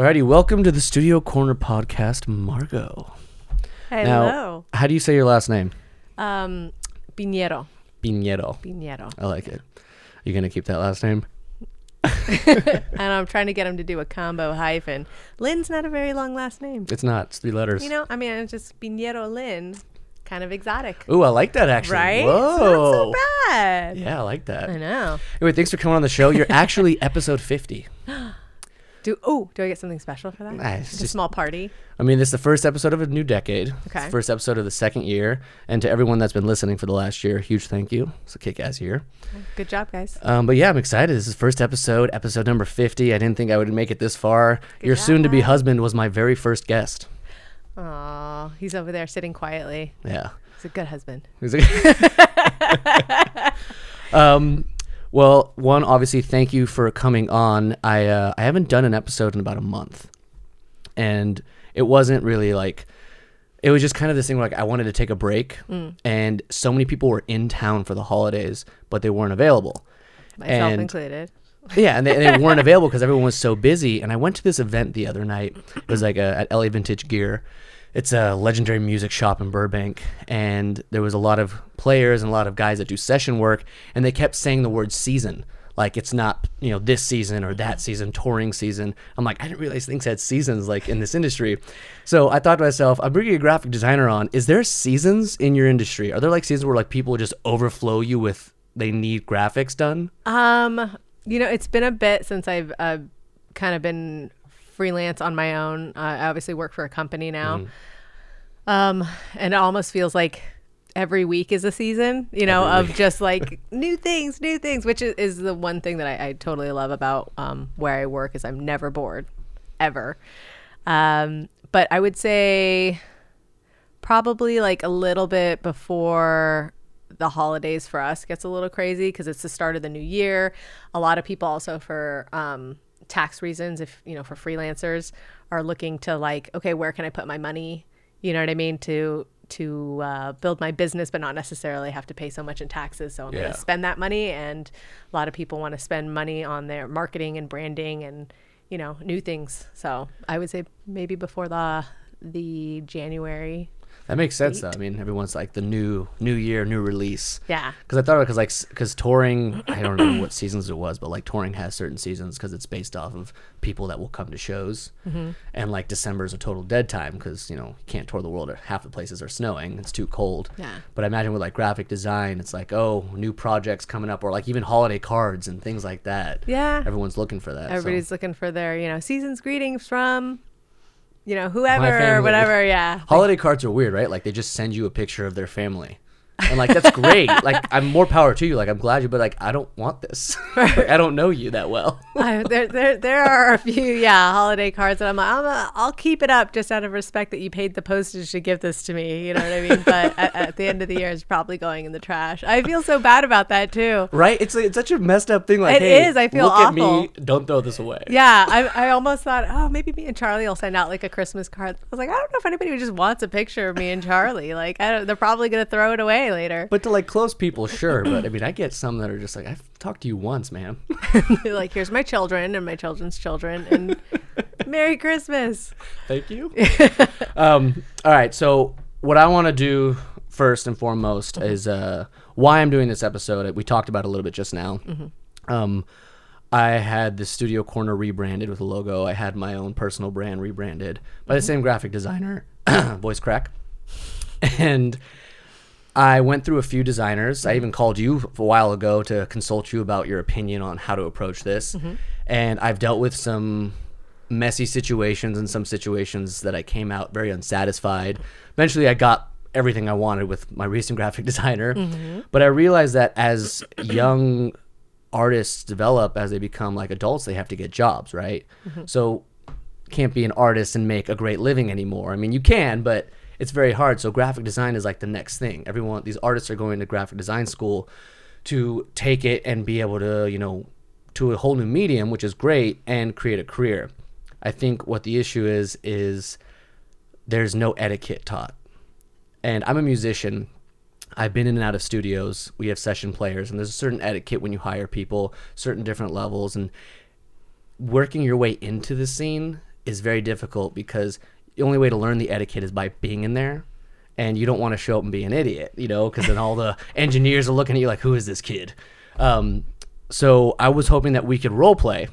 Alrighty, welcome to the Studio Corner podcast, Margaux. Hello. Now, how do you say your last name? um, Pinero. Pinero. Pinero. I like it. Are you gonna keep that last name? and I'm trying to get him to do a combo hyphen. Lynn's not a very long last name. It's not. It's three letters. You know, I mean, it's just Pinero Lynn. Kind of exotic. Ooh, I like that actually. Right? Whoa. It's not so bad. Yeah, I like that. I know. Anyway, thanks for coming on the show. You're actually episode 50. Do oh, do I get something special for that? Nah, it's Just a small party. I mean, this is the first episode of a new decade. Okay. first episode of the second year. And to everyone that's been listening for the last year, huge thank you. It's a kick ass year. Good job, guys. Um, but yeah, I'm excited. This is first episode, episode number 50. I didn't think I would make it this far. Your soon to be husband was my very first guest. Aw, he's over there sitting quietly. Yeah. He's a good husband. Is it- um, well, one obviously, thank you for coming on. I uh, I haven't done an episode in about a month, and it wasn't really like it was just kind of this thing where, like I wanted to take a break, and so many people were in town for the holidays, but they weren't available. Myself And- included. Yeah, and they, and they weren't available because everyone was so busy. And I went to this event the other night. It was like a, at LA Vintage Gear. It's a legendary music shop in Burbank, and there was a lot of players and a lot of guys that do session work, and they kept saying the word season. Like it's not, you know, this season or that season, touring season. I'm like, I didn't realize things had seasons like in this industry. So I thought to myself, I'm bringing a graphic designer on. Is there seasons in your industry? Are there like seasons where like people just overflow you with they need graphics done? Um, you know, it's been a bit since I've uh, kind of been freelance on my own. Uh, I obviously work for a company now. Um, and it almost feels like every week is a season, you know, Every of just like new things, new things, which is, is the one thing that I, I totally love about um, where I work is I'm never bored, ever. Um, but I would say probably like a little bit before the holidays for us gets a little crazy because it's the start of the new year. A lot of people also for um, tax reasons, if you know, for freelancers, are looking to like, okay, where can I put my money? You know what I mean to to uh, build my business, but not necessarily have to pay so much in taxes. So I'm going to spend that money, and a lot of people want to spend money on their marketing and branding and you know new things. So I would say maybe before the the January. That makes sense, though. I mean, everyone's like the new new year, new release. Yeah. Because I thought because like because touring, I don't remember what seasons it was, but like touring has certain seasons because it's based off of people that will come to shows, Mm-hmm. and like December is a total dead time because you know you can't tour the world. Or half the places are snowing; it's too cold. Yeah. But I imagine with like graphic design, it's like oh, new projects coming up, or like even holiday cards and things like that. Yeah. Everyone's looking for that. so- Everybody's looking for their, you know, season's greetings from, you know, whoever or whatever. Yeah. Holiday cards are weird, right? Like they just send you a picture of their family. And like that's great. like I'm more power to you. Like I'm glad you, but like I don't want this. like, I don't know you that well. I, there, there, there are a few, yeah, holiday cards that I'm like, I'm a, I'll keep it up just out of respect that you paid the postage to give this to me. You know what I mean? But at, at the end of the year, it's probably going in the trash. I feel so bad about that too. Right? It's it's such a messed up thing. Like, It hey, is. I feel look at me. Don't throw this away. Yeah, I, I almost thought, oh, maybe me and Charlie will send out like a Christmas card. I was like, I don't know if anybody just wants a picture of me and Charlie. Like, I don't, they're probably gonna throw it away later. But to like close people, sure. But I mean, I get some that are just like, I've talked to you once, man. Like, here's my children and my children's children, and Merry Christmas. Thank you. um, all right. So what I want to do first and foremost is uh, why I'm doing this episode. We talked about a little bit just now. Um, I had the studio corner rebranded with a logo. I had my own personal brand rebranded by the same graphic designer, Voice Crack, and. I went through a few designers. I mm-hmm. even called you a while ago to consult you about your opinion on how to approach this. Mm-hmm. And I've dealt with some messy situations and some situations that I came out very unsatisfied. Eventually, I got everything I wanted with my recent graphic designer. Mm-hmm. But I realized that as young artists develop, as they become like adults, they have to get jobs, right? So can't be an artist and make a great living anymore. I mean, you can, but it's very hard. So graphic design is like the next thing. Everyone, these artists are going to graphic design school to take it and be able to, you know, to a whole new medium, which is great, and create a career. I think what the issue is is there's no etiquette taught. And I'm a musician. I've been in and out of studios. We have session players, and there's a certain etiquette when you hire people, certain different levels, and working your way into the scene is very difficult because the only way to learn the etiquette is by being in there. And you don't want to show up and be an idiot, you know, because then all the engineers are looking at you like, who is this kid? Um, so I was hoping that we could role play.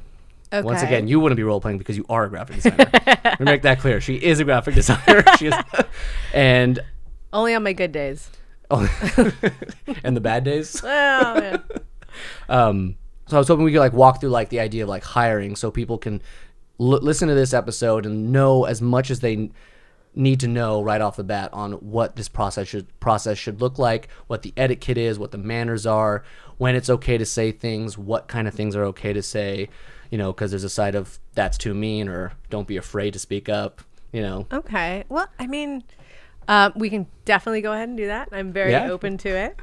Once again, you wouldn't be role playing because you are a graphic designer. Let me make that clear. She is a graphic designer. she is, and Only on my good days. oh, and the bad days. Oh. Um, so I was hoping we could like walk through like the idea of like hiring, so people can l- listen to this episode and know as much as they need to know right off the bat on what this process should process should look like, what the etiquette is, what the manners are, when it's okay to say things, what kind of things are okay to say, you know, because there's a side of that's too mean or don't be afraid to speak up, you know. Okay. Well, I mean, um, we can definitely go ahead and do that. I'm very Yeah. open to it.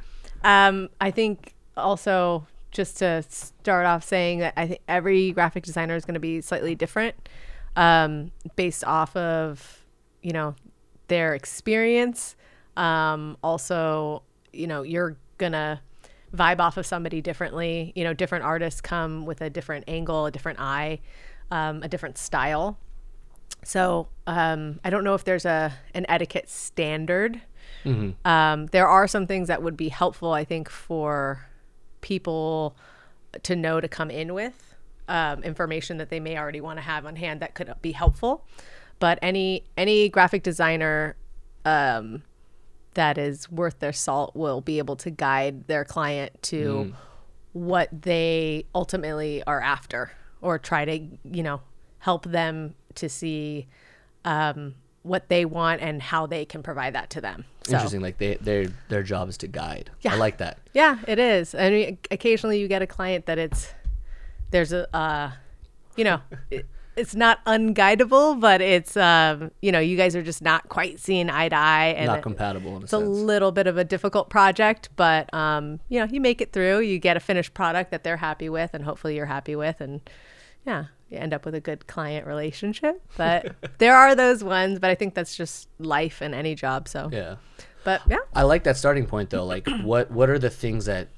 Um, I think also just to start off saying that I think every graphic designer is going to be slightly different um, based off of you know their experience. Um, also, you know, you're gonna vibe off of somebody differently. You know, different artists come with a different angle, a different eye, um, a different style. So um, I don't know if there's a an etiquette standard. Um, there are some things that would be helpful, I think, for people to know to come in with um, information that they may already want to have on hand that could be helpful. But any any graphic designer um, that is worth their salt will be able to guide their client to what they ultimately are after or try to you know help them to see um, what they want and how they can provide that to them so Interesting. Like they, their their job is to guide. Yeah. I like that. yeah it is i mean occasionally you get a client that it's there's a uh, you know it, it's not unguidable but it's um, you know you guys are just not quite seeing eye to eye and Not compatible in a it's a little bit of a difficult project, but um, you know, you make it through. You get a finished product that they're happy with, and hopefully you're happy with, and yeah, you end up with a good client relationship. But there are those ones, but I think that's just life in any job. So, yeah. but yeah, I like that starting point though. Like, what what are the things that,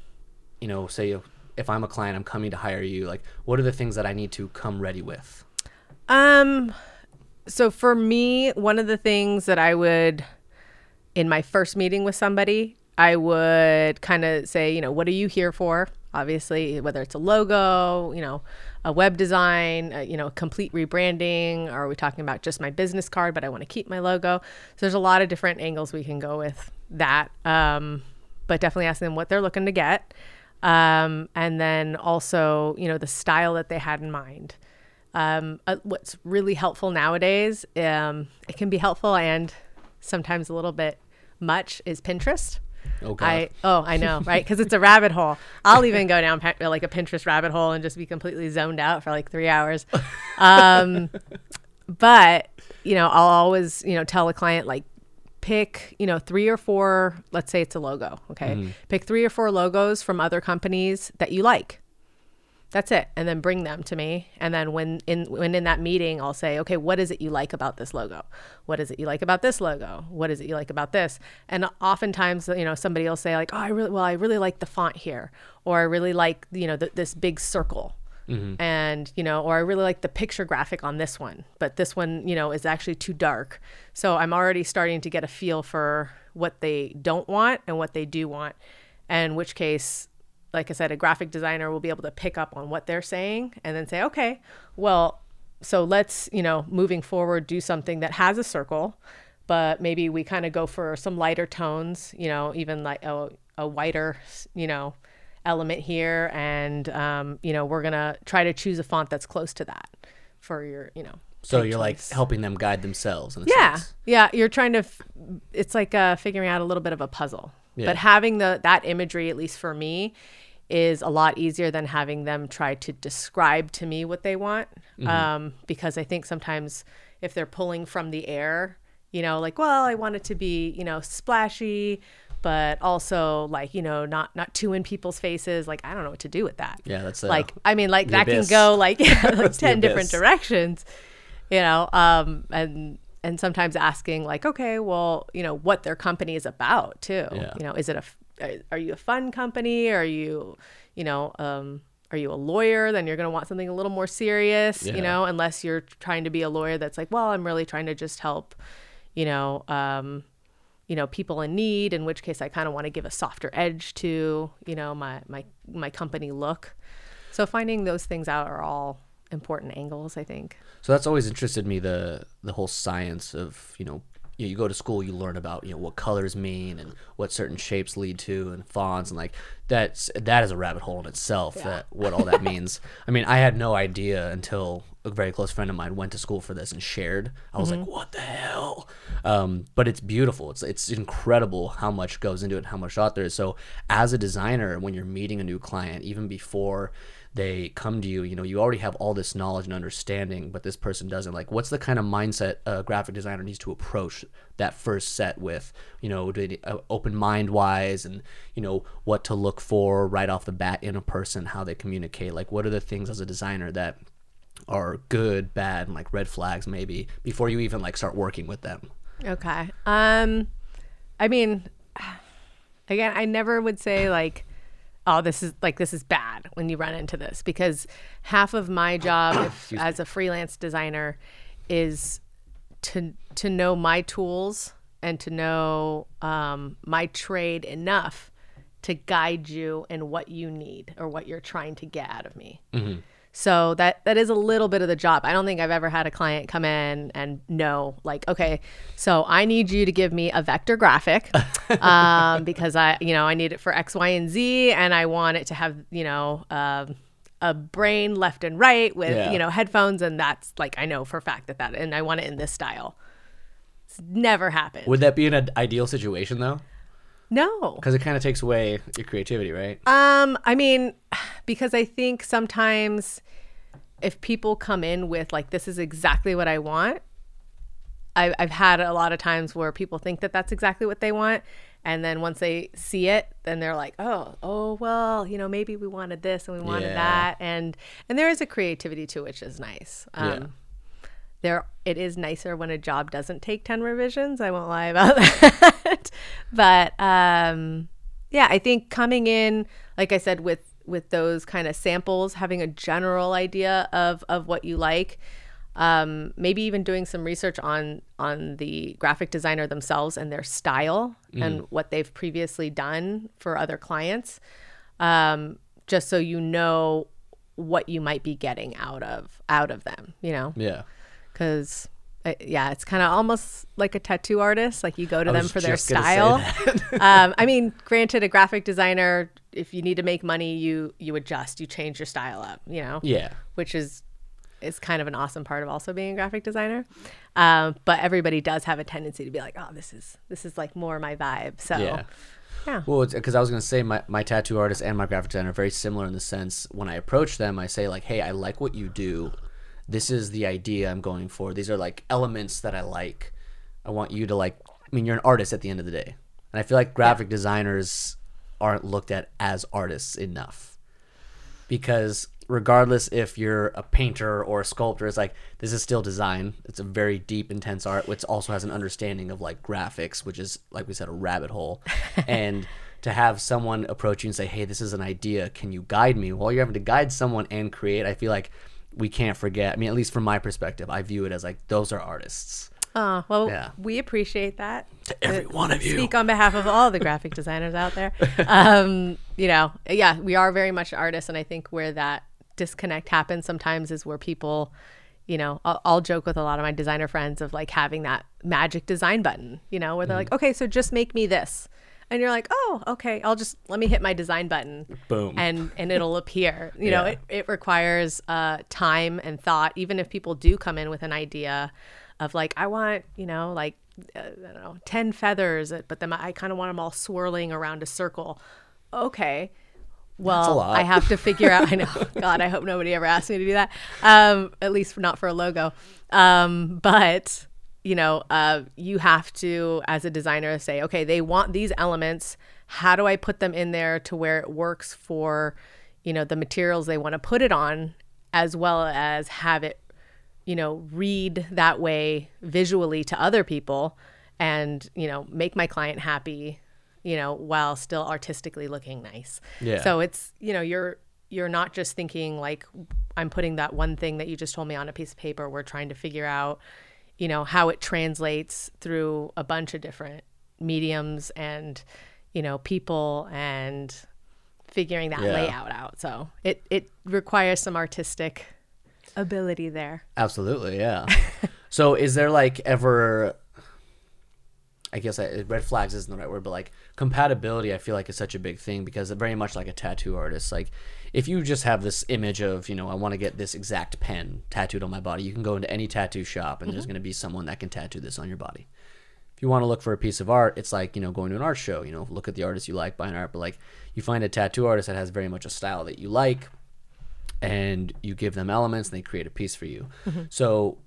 you know, say if I'm a client, I'm coming to hire you. Like, what are the things that I need to come ready with? Um, so for me, one of the things that I would, in my first meeting with somebody, I would kind of say, you know, what are you here for? Obviously, whether it's a logo, you know, a web design, uh, you know, complete rebranding, or are we talking about just my business card, but I want to keep my logo? So there's a lot of different angles we can go with that. Um, but definitely ask them what they're looking to get. Um, and then also, you know, the style that they had in mind um, uh, what's really helpful nowadays um, it can be helpful and sometimes a little bit much is pinterest Oh God. i oh i know right? Because it's a rabbit hole. I'll even go down like a pinterest rabbit hole and just be completely zoned out for like three hours. Um, but you know i'll always you know tell a client like pick you know three or four let's say it's a logo okay? Pick three or four logos from other companies that you like that's it. And then bring them to me. And then when in when in that meeting i'll say okay what is it you like about this logo? What is it you like about this logo? What is it you like about this? And oftentimes you know somebody will say like oh i really well i really like the font here or i really like you know th- this big circle. Mm-hmm. And you know or i really like the picture graphic on this one but this one you know is actually too dark. So i'm already starting to get a feel for what they don't want and what they do want and in which case like I said, a graphic designer will be able to pick up on what they're saying and then say, okay, well, so let's, you know, moving forward, do something that has a circle, but maybe we kind of go for some lighter tones, you know, even like a, a whiter, you know, element here. And, um, you know, we're going to try to choose a font that's close to that for your, you know. so you're like helping them guide themselves. Yeah, sense. yeah. You're trying to. F- it's like uh, figuring out a little bit of a puzzle. Yeah. But having the that imagery, at least for me, is a lot easier than having them try to describe to me what they want. Mm-hmm. Um, because I think sometimes if they're pulling from the air, you know, like, well, I want it to be, you know, splashy, but also like, you know, not not too in people's faces. Like, I don't know what to do with that. Yeah, that's uh, like, I mean, like that abyss. can go like yeah, like ten different directions you know um and and sometimes asking like okay well you know what their company is about too Yeah. you know is it a are- are you a fun company are you you know um are you a lawyer? Then you're going to want something a little more serious, Yeah. you know, unless you're trying to be a lawyer that's like, well, I'm really trying to just help, you know, um, you know, people in need, in which case I kind of want to give a softer edge to, you know, my, my, my company look. So finding those things out are all important angles, I think. So that's always interested me the the whole science of you know you, you go to school you learn about you know what colors mean and what certain shapes lead to and fonts and like that's that is a rabbit hole in itself that what all that means. I mean I had no idea until a very close friend of mine went to school for this and shared. I was like what the hell? Um, but it's beautiful. It's it's incredible how much goes into it and how much thought there is. So as a designer when you're meeting a new client even before they come to you you know you already have all this knowledge and understanding but this person doesn't. Like what's the kind of mindset a graphic designer needs to approach that first set with? You know uh, open mind wise and you know what to look for right off the bat in a person how they communicate? Like what are the things as a designer that are good bad and like red flags maybe before you even like start working with them? Okay. Um, I mean, again, I never would say like, oh, this is like this is bad when you run into this because half of my job if, as a freelance designer is to to know my tools and to know um, my trade enough to guide you in what you need or what you're trying to get out of me. So that that is a little bit of the job. I don't think I've ever had a client come in and know like, okay, so I need you to give me a vector graphic um, because I, you know, I need it for X, Y, and Z, and I want it to have, you know, um, a brain left and right with, Yeah. you know, headphones, and that's like I know for a fact that that, and I want it in this style. It's never happened. would that be an ideal situation though no. because it kind of takes away your creativity right Um, I mean, because I think sometimes if people come in with like, this is exactly what I want, I, I've had a lot of times where people think that that's exactly what they want. And then once they see it, then they're like, oh, oh, well, you know, maybe we wanted this and we wanted Yeah. that. And, and there is a creativity to it, which is nice. Um, Yeah. There it is nicer when a job doesn't take 10 revisions i won't lie about that. But um yeah i think coming in like i said with with those kind of samples having a general idea of of what you like um, maybe even doing some research on on the graphic designer themselves and their style and what they've previously done for other clients um, just so you know what you might be getting out of out of them you know? Yeah because yeah it's kind of almost like a tattoo artist like you go to them for their just gonna say style. um, i mean granted a graphic designer if you need to make money you you adjust you change your style up you know? Yeah. Which is is kind of an awesome part of also being a graphic designer. Um, but everybody does have a tendency to be like oh this is this is like more my vibe. So Yeah. yeah. Well, because I was gonna say my, my tattoo artist and my graphic designer are very similar in the sense when I approach them, I say like, "Hey, I like what you do. This is the idea I'm going for. These are like elements that I like. I want you to like. I mean, you're an artist at the end of the day, and I feel like graphic designers aren't looked at as artists enough because regardless if you're a painter or a sculptor it's like this is still design it's a very deep intense art which also has an understanding of like graphics which is like we said a rabbit hole and to have someone approach you and say hey this is an idea can you guide me well you're having to guide someone and create i feel like we can't forget i mean at least from my perspective i view it as like those are artists Oh, well, Yeah. we appreciate that. To every uh, one of you. Speak on behalf of all the graphic designers out there. Um, you know, yeah, we are very much artists. And I think where that disconnect happens sometimes is where people, you know, I'll, I'll joke with a lot of my designer friends of like having that magic design button, you know, where they're mm-hmm. like, okay, so just make me this. And you're like, oh, okay, I'll just let me hit my design button. Boom. And and it'll appear. You know, it, it requires uh, time and thought. Even if people do come in with an idea of like, I want, you know, like uh, I don't know, ten feathers, uh, but then I kind of want them all swirling around a circle. Okay. Well. I have to figure out. I know. God, I hope nobody ever asked me to do that. Um, at least not for a logo. Um, but you know, uh, you have to, as a designer, say, okay, they want these elements. How do I put them in there to where it works for, you know, the materials they want to put it on, as well as have it, you know, read that way visually to other people, and you know, make my client happy, you know, while still artistically looking nice. Yeah. So it's you know you're you're not just thinking like I'm putting that one thing that you just told me on a piece of paper. We're trying to figure out, you know, how it translates through a bunch of different mediums and, you know, people and figuring that Yeah. layout out. So it it requires some artistic ability there. Absolutely, yeah. so, is there like ever? I guess I, red flags isn't the right word, but like compatibility, I feel like is such a big thing because very much like a tattoo artist. Like, if you just have this image of, you know, I want to get this exact pen tattooed on my body, you can go into any tattoo shop and there's mm-hmm. going to be someone that can tattoo this on your body. If you want to look for a piece of art, it's like, you know, going to an art show, you know, look at the artist you like, buy an art, but like you find a tattoo artist that has very much a style that you like, and you give them elements and they create a piece for you. Mm-hmm. So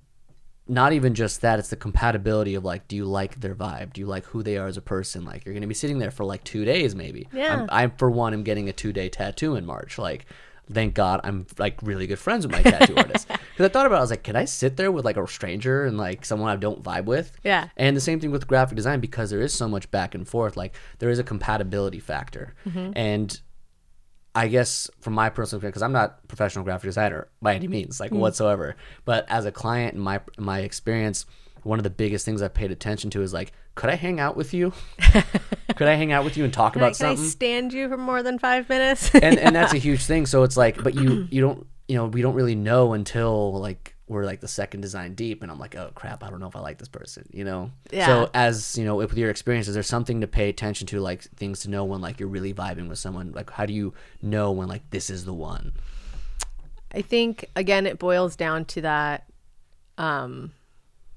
not even just that, it's the compatibility of like, do you like their vibe? Do you like who they are as a person? Like you're gonna be sitting there for like two days maybe. Yeah. I'm, I for one am getting a two day tattoo in March. Like thank God I'm like really good friends with my tattoo artist. Because I thought about it, I was like, can I sit there with like a stranger and like someone I don't vibe with? Yeah. And the same thing with graphic design because there is so much back and forth. Like there is a compatibility factor, mm-hmm. and I guess from my personal opinion, because I'm not a professional graphic designer by any means, like mm. whatsoever. But as a client, in my in my experience, one of the biggest things I've paid attention to is like, could I hang out with you? could I hang out with you and talk Can, I, about can I something? stand you for more than five minutes? and and that's a huge thing. So it's like, but you you don't you know we don't really know until like we're like the second design deep, and I'm like, oh crap, I don't know if I like this person, you know. Yeah. So as you know, with your experience, is there something to pay attention to, like things to know when like you're really vibing with someone? Like, how do you know when like this is the one? I think again it boils down to that um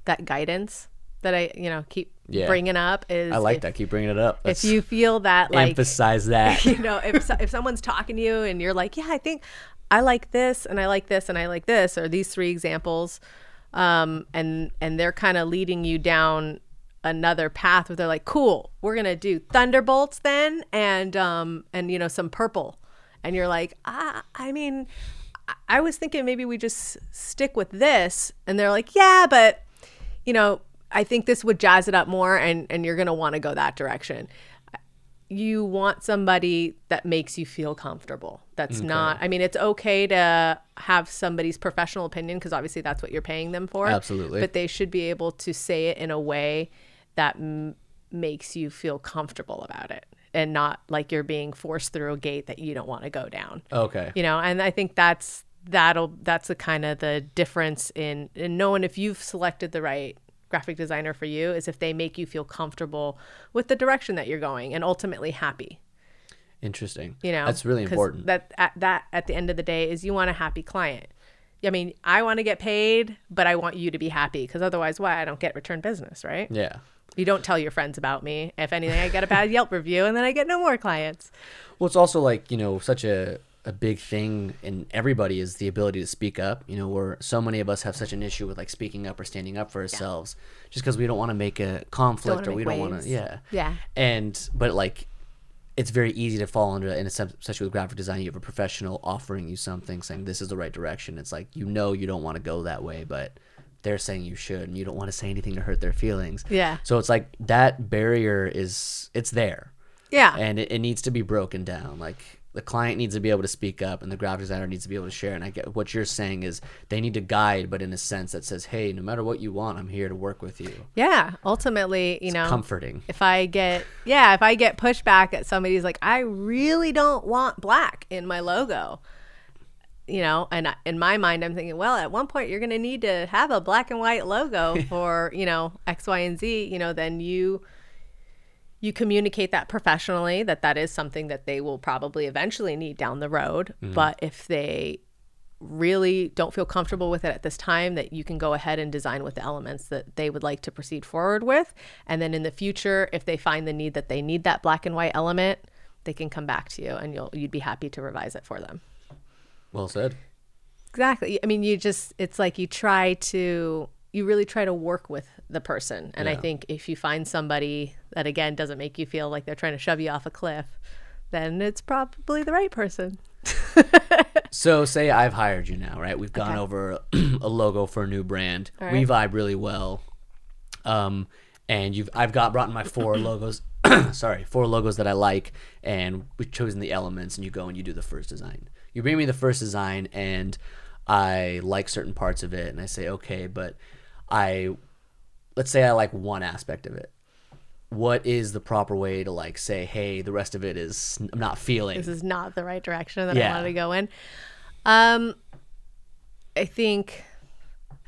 that guidance that I you know keep Yeah. bringing up is I like if, that. Keep bringing it up. if Let's you feel that like emphasize that. you know if if someone's talking to you and you're like yeah I think I like this and I like this and I like this or these three examples. Um and and they're kind of leading you down another path where they're like cool we're gonna do thunderbolts then and um and you know some purple. And you're like ah, i mean I- i was thinking maybe we just stick with this. And they're like yeah but you know i think this would jazz it up more and and you're gonna want to go that direction you want somebody that makes you feel comfortable. That's not, I mean, it's okay to have somebody's professional opinion because obviously that's what you're paying them for. Absolutely. But they should be able to say it in a way that m- makes you feel comfortable about it and not like you're being forced through a gate that you don't want to go down. Okay. You know, and I think that's that'll that's the kind of the difference in in knowing if you've selected the right graphic designer for you is if they make you feel comfortable with the direction that you're going and ultimately happy. Interesting. You know, that's really important. That at, that at the end of the day is you want a happy client. I mean, I want to get paid, but I want you to be happy because otherwise, why I don't get return business, right? yeah. You don't tell your friends about me. If anything, I get a bad Yelp review and then I get no more clients. Well, it's also like you know such a a big thing in everybody is the ability to speak up. You know, where so many of us have such an issue with like speaking up or standing up for ourselves, just because we don't want to make a conflict or we don't want to. Yeah. Yeah. And but like, it's very easy to fall under in a especially with graphic design. You have a professional offering you something, saying this is the right direction. It's like you know you don't want to go that way, but they're saying you should, and you don't want to say anything to hurt their feelings. Yeah. So it's like that barrier is it's there Yeah. and it, it needs to be broken down like the client needs to be able to speak up and the graphic designer needs to be able to share and i get what you're saying is they need to guide but in a sense that says hey no matter what you want i'm here to work with you yeah. Ultimately, you know, comforting if I get yeah, if I get pushback at somebody's like, I really don't want black in my logo. You know, and I- in my mind, I'm thinking, well, at one point you're going to need to have a black and white logo for you know X, Y, and Z. You know, then you you communicate that professionally that that is something that they will probably eventually need down the road. Mm-hmm. But if they really don't feel comfortable with it at this time that you can go ahead and design with the elements that they would like to proceed forward with. And then in the future if they find the need that they need that black and white element they can come back to you and you'll you'd be happy to revise it for them. Well said. Exactly. I mean you just it's like you try to you really try to work with the person. And i think if you find somebody that again doesn't make you feel like they're trying to shove you off a cliff then it's probably the right person. So say i've hired you now right? We've gone Okay. over a logo for a new brand. All we vibe really well. Um and you've i've got brought in my four logos sorry four logos that i like and we've chosen the elements and you go and you do the first design. You bring me the first design and I like certain parts of it and I say okay, but I let's say I like one aspect of it. What is the proper way to like say, hey, the rest of it is I'm not feeling. This is not the right direction that I Yeah. wanted to go in. Um, I think.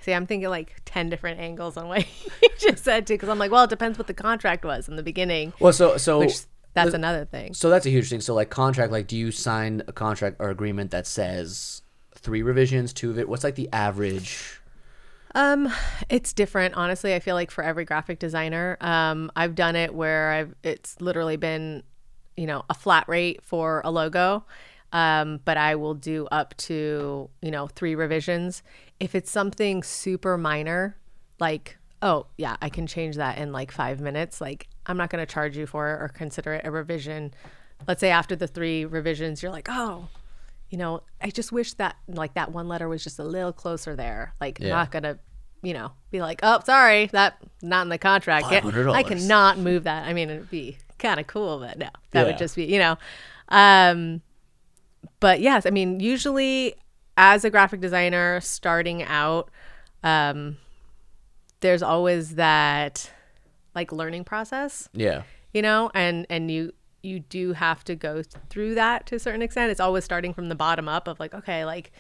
See, I'm thinking like ten different angles on what you just said too, because I'm like, well, it depends what the contract was in the beginning. well, so so Which that's another thing. so that's a huge thing. So like contract, like do you sign a contract or agreement that says three revisions, two of it? What's like the average? Um, it's different, honestly. I feel like for every graphic designer, um, I've done it where I've it's literally been, you know, a flat rate for a logo, um, but I will do up to you know three revisions. If it's something super minor, like oh yeah, I can change that in like five minutes. Like I'm not going to charge you for it or consider it a revision. Let's say after the three revisions, you're like, oh, you know, I just wish that like that one letter was just a little closer there. Like Yeah. not gonna, you know, be like, oh, sorry, that not in the contract. Yeah, $500. I cannot move that. I mean, it'd be kind of cool, but no, that Yeah. would just be, you know. Um, but yes, I mean, usually as a graphic designer starting out, um, there's always that like learning process Yeah. you know and and you you do have to go through that to a certain extent it's always starting from the bottom up of like okay like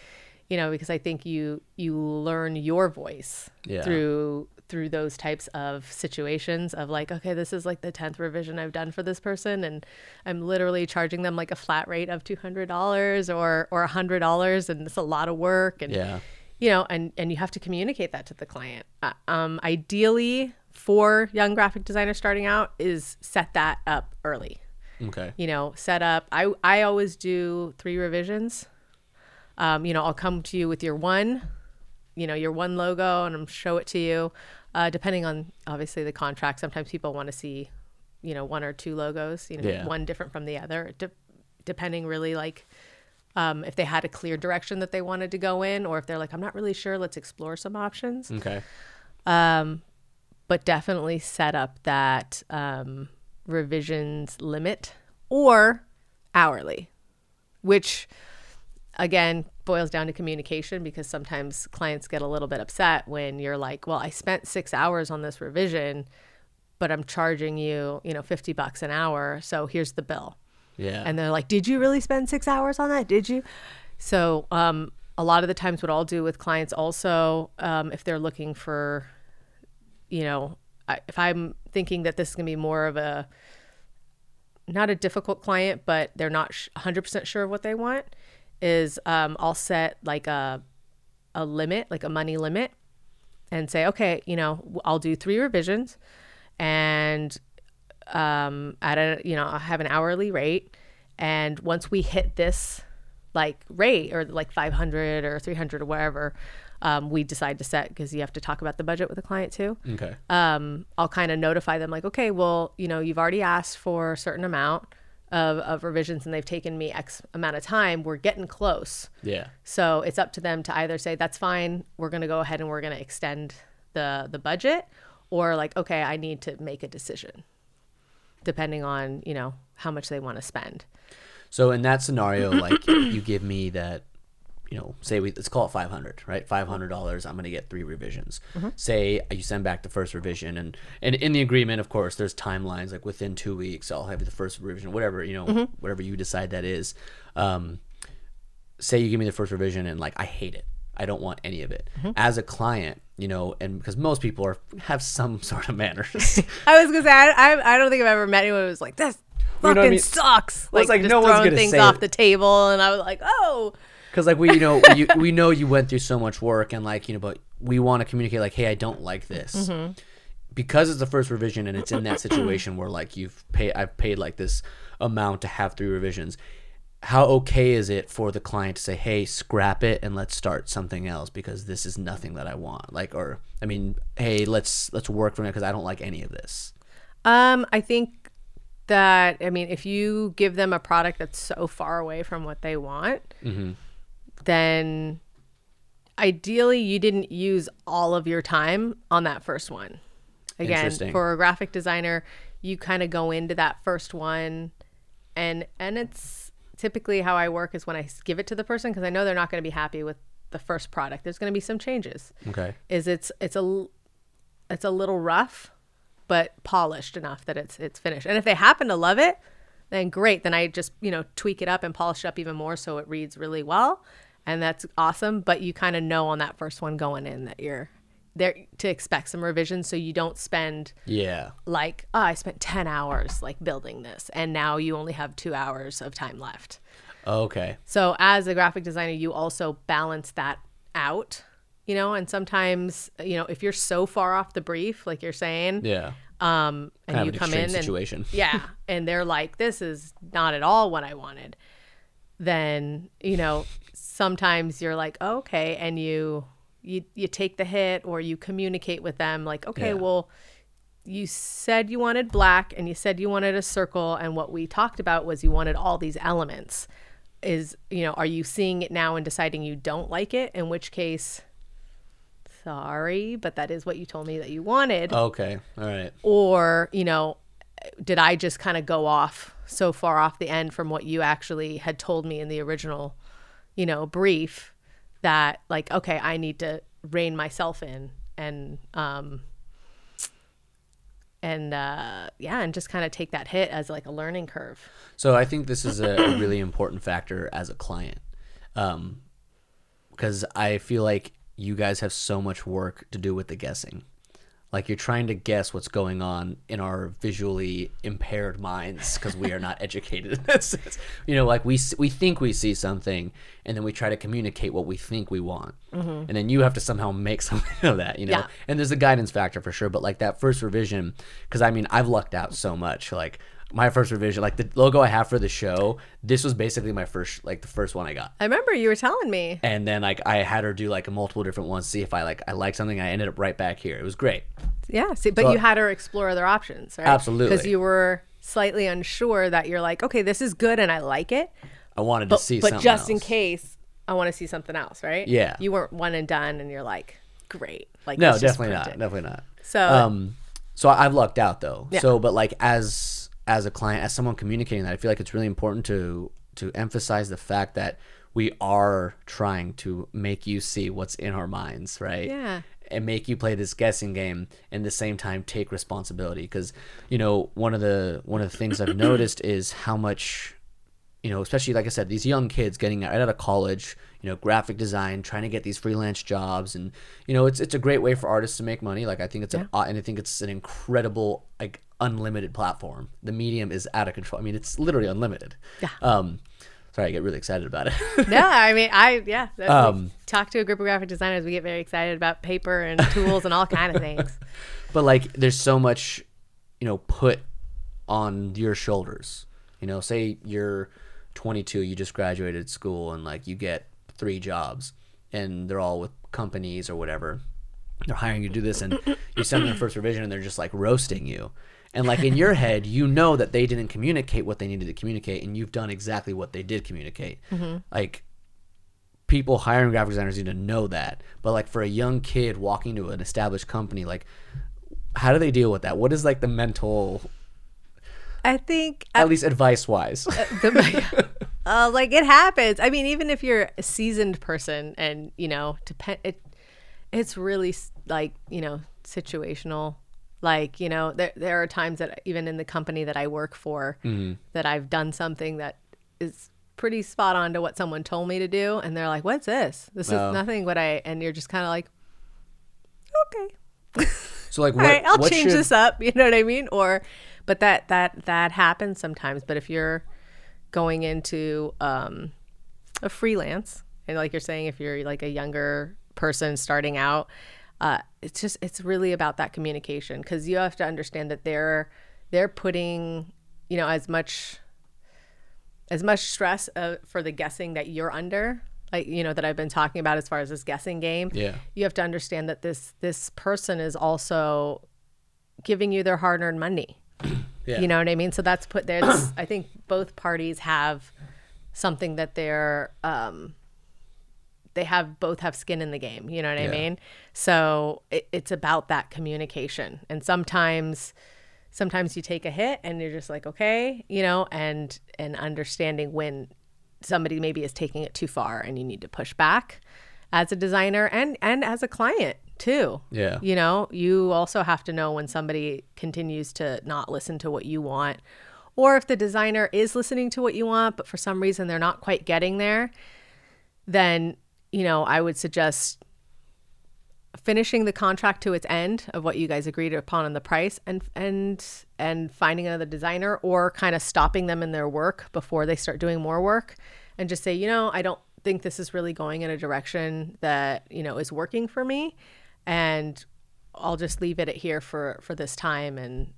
you know because i think you you learn your voice Yeah. through through those types of situations of like okay this is like the 10th revision i've done for this person and i'm literally charging them like a flat rate of $200 or or $100 and it's a lot of work and Yeah. you know and and you have to communicate that to the client uh, um ideally for young graphic designers starting out is set that up early Okay. you know set up i i always do three revisions um you know i'll come to you with your one you know your one logo and i'm show it to you uh depending on obviously the contract sometimes people want to see you know one or two logos you know Yeah. one different from the other de- depending really like um, if they had a clear direction that they wanted to go in or if they're like i'm not really sure let's explore some options Okay. um, but definitely set up that um, revisions limit or hourly, which again boils down to communication because sometimes clients get a little bit upset when you're like, well, I spent six hours on this revision, but I'm charging you, you know, 50 bucks an hour. So here's the bill. Yeah. And they're like, "Did you really spend six hours on that? Did you?" So, um, a lot of the times, what I'll do with clients also, um, if they're looking for, you know, If I'm thinking that this is gonna be more of a not a difficult client, but they're not sh- 100% sure of what they want, is um, I'll set like a a limit, like a money limit, and say, okay, you know, I'll do three revisions, and um, at a you know I have an hourly rate, and once we hit this like rate or like 500 or 300 or whatever, um, we decide to set because you have to talk about the budget with the client too okay. um, I'll kind of notify them like, okay, well, you know, you've already asked for a certain amount of, of revisions and they've taken me X amount of time. We're getting close. Yeah. So it's up to them to either say, that's fine, we're going to go ahead and we're going to extend the, the budget, or like, okay, I need to make a decision depending on, you know, how much they want to spend. So in that scenario, like you give me that, you know, say we let's call it five hundred, right? Five hundred dollars. I'm gonna get three revisions. Mm-hmm. Say you send back the first revision, and and in the agreement, of course, there's timelines. Like within two weeks, I'll have the first revision, whatever you know, mm-hmm. whatever you decide that is. Um, say you give me the first revision, and like I hate it. I don't want any of it. Mm-hmm. As a client, you know, and because most people are have some sort of manners. I was going to say, I, I, I don't think I've ever met anyone who was like, this know what fucking I mean? sucks. Well, it's like just no one's throwing gonna things off it. the table. And I was like, oh, because like we you know you, we know you went through so much work and like you know but we want to communicate like hey i don't like this Mm-hmm. because it's the first revision and it's in that situation where like you've paid i've paid like this amount to have three revisions how okay is it for the client to say hey scrap it and let's start something else because this is nothing that i want like or i mean hey let's let's work from it because i don't like any of this Um, I think that I mean, if you give them a product that's so far away from what they want, Mm-hmm. Then ideally you didn't use all of your time on that first one. Again, for a graphic designer, you kind of go into that first one, and and it's typically how I work is when I give it to the person because I know they're not going to be happy with the first product. There's going to be some changes. Okay. Is it's it's a it's a little rough, but polished enough that it's it's finished. And if they happen to love it, then great. Then I just you know tweak it up and polish it up even more so it reads really well, and that's awesome. But you kind of know on that first one going in that you're there to expect some revisions, so you don't spend Yeah. like oh, I spent ten hours like building this, and now you only have two hours of time left. Okay. So as a graphic designer, you also balance that out, you know, and sometimes, you know, if you're so far off the brief, like you're saying, Yeah. um, and Kind you come in and yeah, and they're like, this is not at all what I wanted, then, you know, sometimes you're like, oh, okay, and you you you take the hit or you communicate with them like, okay, Yeah. well, you said you wanted black and you said you wanted a circle and what we talked about was you wanted all these elements is you know are you seeing it now and deciding you don't like it in which case sorry but that is what you told me that you wanted Okay. All right. or you know did i just kind of go off so far off the end from what you actually had told me in the original you know brief that like okay i need to rein myself in and um and uh yeah and just kind of take that hit as like a learning curve So I think this is a, really important factor as a client, um, because I feel like you guys have so much work to do with the guessing. Like you're trying to guess what's going on in our visually impaired minds because we are not educated in that sense. You know, like we we think we see something, and then we try to communicate what we think we want, mm-hmm. and then you have to somehow make something of that. You know, Yeah. and there's a guidance factor for sure. But like that first revision, because I mean, I've lucked out so much. Like my first revision, like the logo I have for the show, this was basically my first, like the first one I got. i remember you were telling me And then like I had her do like a multiple different ones, see if I like I like something. I ended up right back here. It was great. Yeah, see, but So- you had her explore other options, right? Absolutely. Because you were slightly unsure that you're like, okay, this is good and I like it, I wanted but to see but just in case I want to see something else, right? Yeah. You weren't one and done, and you're like, great, like No, definitely not. Definitely not. So um so I've lucked out though Yeah. so but like as as a client as someone communicating that i feel like it's really important to to emphasize the fact that we are trying to make you see what's in our minds right Yeah. and make you play this guessing game and at the same time take responsibility because you know one of the one of the things i've noticed is how much you know, especially like I said, these young kids getting right out of college, you know, graphic design, trying to get these freelance jobs, and you know, it's it's a great way for artists to make money. Like I think it's a, and I think it's an incredible like unlimited platform. The medium is out of control. I mean, it's literally unlimited. Yeah. Um, sorry, I get really excited about it. yeah, I mean, I yeah. Um, talk to a group of graphic designers, we get very excited about paper and tools and all kind of things. but like there's so much you know put on your shoulders you know say you're 22 you just graduated school and like you get three jobs and they're all with companies or whatever they're hiring you to do this and you send them the first revision and they're just like roasting you and like in your head you know that they didn't communicate what they needed to communicate and you've done exactly what they did communicate. Mm-hmm. Like people hiring graphic designers need to know that. But like for a young kid walking to an established company like how do they deal with that? What is like the mental I think uh, at least advice wise uh, the, uh, like it happens. I mean, even if you're a seasoned person, and you know, depend it, it's really like you know situational. Like you know, there there are times that even in the company that I work for, that I've done something that is pretty spot on to what someone told me to do, and they're like, "What's this? This Oh. is nothing." What I and you're just kind of like, "Okay." so like what, right i'll what change should- this up you know what i mean or but that that that happens sometimes but if you're going into um a freelance and like you're saying if you're like a younger person starting out uh it's just it's really about that communication because you have to understand that they're they're putting you know as much as much stress uh, for the guessing that you're under like you know that i've been talking about as far as this guessing game Yeah. you have to understand that this this person is also giving you their hard-earned money Yeah. you know what i mean so that's put there i think both parties have something that they're um they have both have skin in the game you know what i mean so it, it's about that communication and sometimes sometimes you take a hit and you're just like okay you know and and understanding when somebody maybe is taking it too far and you need to push back as a designer and and as a client too. Yeah. You know, you also have to know when somebody continues to not listen to what you want or if the designer is listening to what you want but for some reason they're not quite getting there, then, you know, I would suggest finishing the contract to its end of what you guys agreed upon on the price and and and finding another designer or kind of stopping them in their work before they start doing more work and just say you know i don't think this is really going in a direction that you know is working for me and i'll just leave it at here for for this time and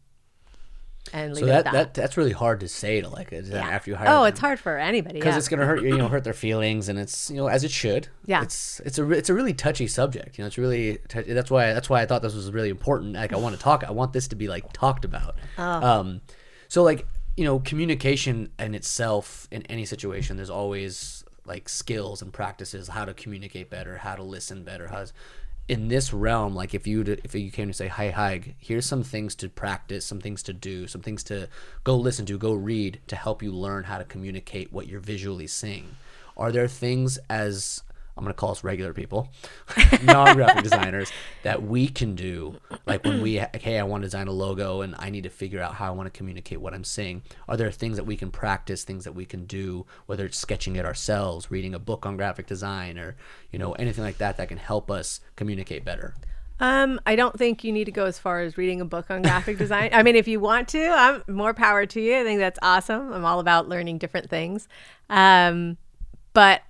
and leave So it that, at that that, that's really hard to say to like Yeah. after you hire oh them. it's hard for anybody because yeah. it's gonna hurt you, you know, hurt their feelings, and it's you know as it should. Yeah. It's it's a it's a really touchy subject. You know, it's really tou- that's why that's why I thought this was really important. Like I want to talk. I want this to be like talked about. Oh. Um, so like you know, communication in itself in any situation, there's always like skills and practices how to communicate better, how to listen better, how. To, in this realm, like if you if you came to say, "Hi, hi, here's some things to practice, some things to do, some things to go listen to, go read to help you learn how to communicate what you're visually seeing." Are there things as I'm gonna call us regular people, non-graphic designers, that we can do, like when we, hey, I want to design a logo and I need to figure out how I want to communicate what I'm seeing. Are there things that we can practice, things that we can do, whether it's sketching it ourselves, reading a book on graphic design, or you know anything like that that can help us communicate better? Um, I don't think you need to go as far as reading a book on graphic design. I mean, if you want to, I'm more power to you. I think that's awesome. I'm all about learning different things. Um, but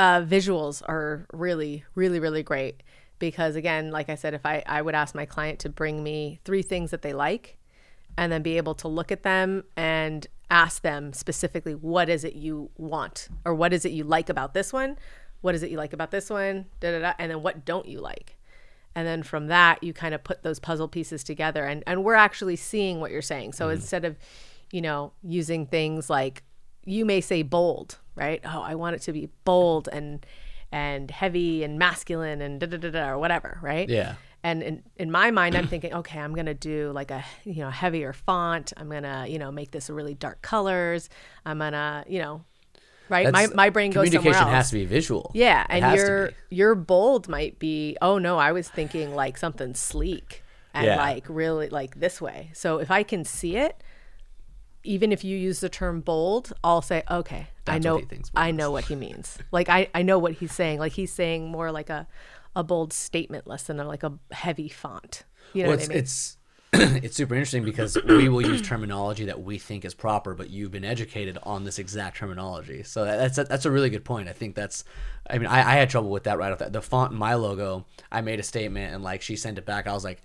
uh, visuals are really, really, really great because again, like I said, if I, I would ask my client to bring me three things that they like and then be able to look at them and ask them specifically, what is it you want or what is it you like about this one? What is it you like about this one? Da, da, da, and then what don't you like? and then from that you kind of put those puzzle pieces together and and we're actually seeing what you're saying so instead of you know using things like you may say bold right oh i want it to be bold and and heavy and masculine and da da da da or whatever right Yeah. and in, in my mind i'm thinking okay i'm gonna do like a you know heavier font i'm gonna you know make this really dark colors i'm gonna you know right my, That's- my brain goes somewhere communication else has to be visual. yeah, It and your your bold might be, oh no, I was thinking like something sleek and Yeah. like really like this way. So if I can see it, even if you use the term bold, I'll say, okay, I know what he thinks I know what he means. Like I, I know what he's saying. Like he's saying more like a a bold statement less than a, like a heavy font. You know well, what it's, I mean? it's it's super interesting because we will use terminology that we think is proper, but you've been educated on this exact terminology. So that's a, that's a really good point. I think that's, I mean, I, I had trouble with that right off that. The font in my logo, I made a statement and like she sent it back. I was like,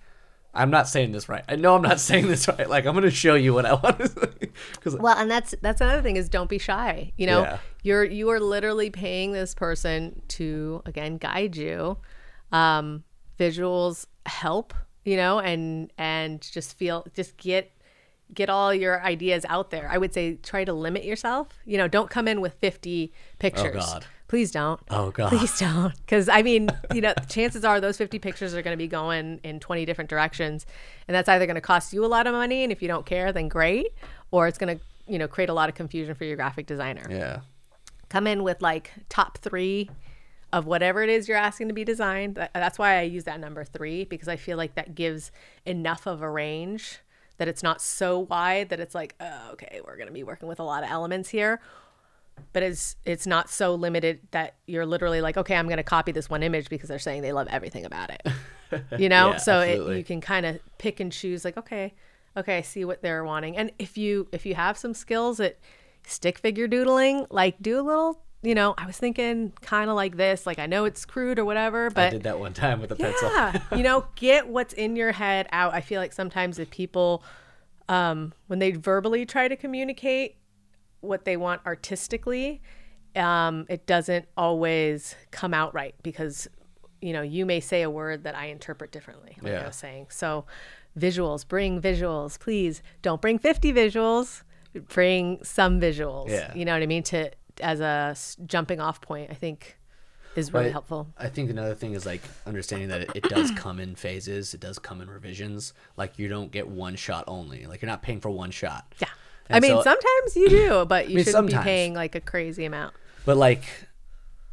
I'm not saying this right. I know I'm not saying this right. Like I'm gonna show you what I want to say. Well, and that's that's another thing is don't be shy. You know, Yeah. you're you are literally paying this person to again guide you. Um, visuals help, you know, and and just feel just get get all your ideas out there. I would say try to limit yourself. You know, don't come in with 50 pictures. God. Please don't. Oh, God. Please don't. Because I mean, you know, chances are those 50 pictures are going to be going in 20 different directions. And that's either going to cost you a lot of money. And if you don't care, then great. Or it's going to, you know, create a lot of confusion for your graphic designer. yeah, Come in with like top three of whatever it is you're asking to be designed. That- That's why I use that number three because I feel like that gives enough of a range that it's not so wide that it's like, oh, okay, we're going to be working with a lot of elements here but it's it's not so limited that you're literally like okay i'm going to copy this one image because they're saying they love everything about it you know Yeah, so it, you can kind of pick and choose like okay okay i see what they're wanting and if you if you have some skills at stick figure doodling like do a little you know i was thinking kind of like this like i know it's crude or whatever but I did that one time with a pencil. yeah, you know, get what's in your head out. I feel like sometimes if people, um, when they verbally try to communicate what they want artistically, um, it doesn't always come out right because, you know, you may say a word that I interpret differently, like Yeah. I was saying. So, visuals, bring visuals, please. Don't bring 50 visuals, bring some visuals. Yeah. You know what I mean? To, as a jumping off point, I think is really But helpful. I think another thing is like understanding that it, it does come in phases. It does come in revisions. Like you don't get one shot only. Like you're not paying for one shot. Yeah. And I mean, so- sometimes you do, but you mean, shouldn't be paying like a crazy amount. But like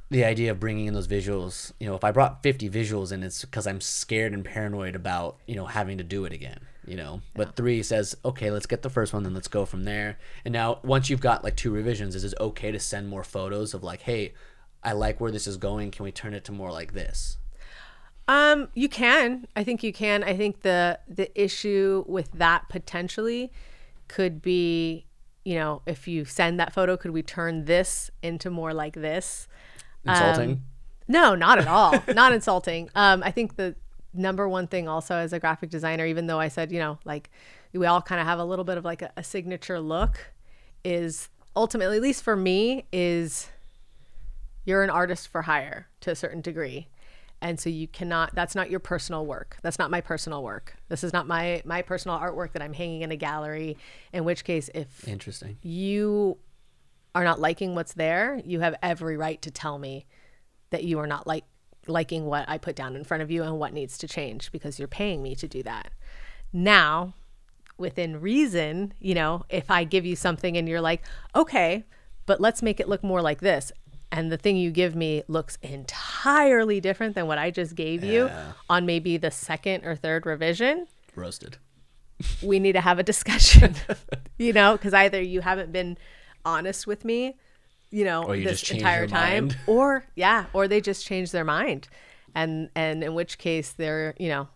the idea of bringing in those visuals, you know, if I brought 50 visuals in, it's because I'm scared and paranoid about, you know, having to do it again, you know. But three says, okay, let's get the first one, then let's go from there. And now, once you've got like two revisions, is it okay to send more photos of like, hey, I like where this is going. Can we turn it to more like this? Um, you can. I think you can. I think the the issue with that potentially could be, you know, if you send that photo, could we turn this into more like this? Insulting. Um, no, not at all. not insulting. Um, I think the number one thing also as a graphic designer, even though I said, you know, like we all kind of have a little bit of like a, a signature look, is ultimately, at least for me, is you're an artist for hire to a certain degree and so you cannot that's not your personal work. That's not my personal work. This is not my my personal artwork that i'm hanging in a gallery in which case if Interesting. you are not liking what's there you have every right to tell me that you are not like liking what i put down in front of you and what needs to change because you're paying me to do that. Now within reason you know if i give you something and you're like okay but let's make it look more like this and the thing you give me looks entirely different than what I just gave you on maybe the second or third revision, Roasted. we need to have a discussion. you know, because either you haven't been honest with me, you know, you this entire time, mind. or yeah, or they just changed their mind, and and in which case they're you know,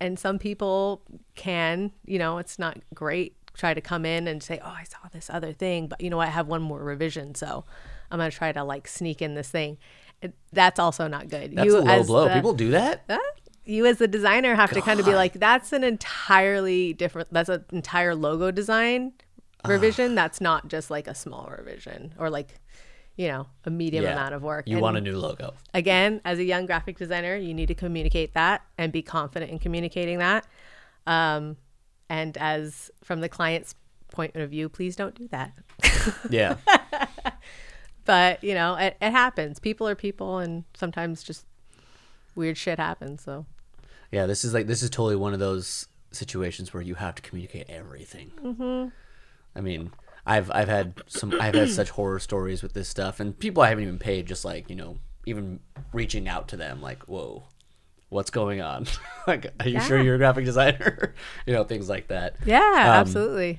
and some people can you know it's not great try to come in and say oh I saw this other thing, but you know I have one more revision, so I'm gonna try to like sneak in this thing. It, that's also not good. That's you a low as blow. the- People do that? Huh? you as the designer have to kind of be like that's an entirely different that's an entire logo design revision that's not just like a small revision or like you know a medium Yeah. amount of work You And want a new logo. again as a young graphic designer you need to communicate that and be confident in communicating that um, and as from the client's point of view please don't do that Yeah. but you know it, it happens people are people and sometimes just weird shit happens so Yeah, this is like this is totally one of those situations where you have to communicate everything. Mm-hmm. I mean, I've I've had some I've had such horror stories with this stuff, and people I haven't even paid, just like you know, even reaching out to them, like, whoa, what's going on? like, are you sure you're a graphic designer? you know, things like that. yeah Um, absolutely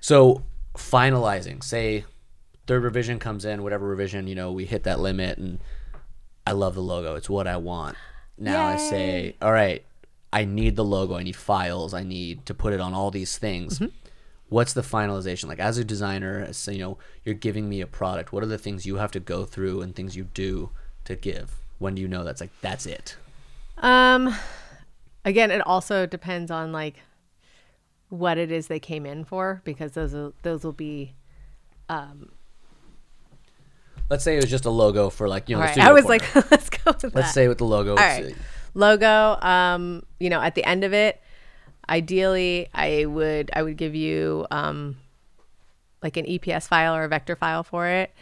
So finalizing, say third revision comes in, whatever revision, you know, we hit that limit and I love the logo. It's what I want. Now I say, all right, I need the logo. I need files. I need to put it on all these things. What's the finalization? Like as a designer, as you know, you're giving me a product. What are the things you have to go through and things you do to give? When do you know that's like that's it? Um, again, it also depends on like what it is they came in for because those will, those will be. Um, Let's say it was just a logo for like you know. Right, I was corner. like, let's go with let's that. say with the logo. All right, logo. Um, you know, at the end of it, ideally, I would I would give you um, like an EPS file or a vector file for it.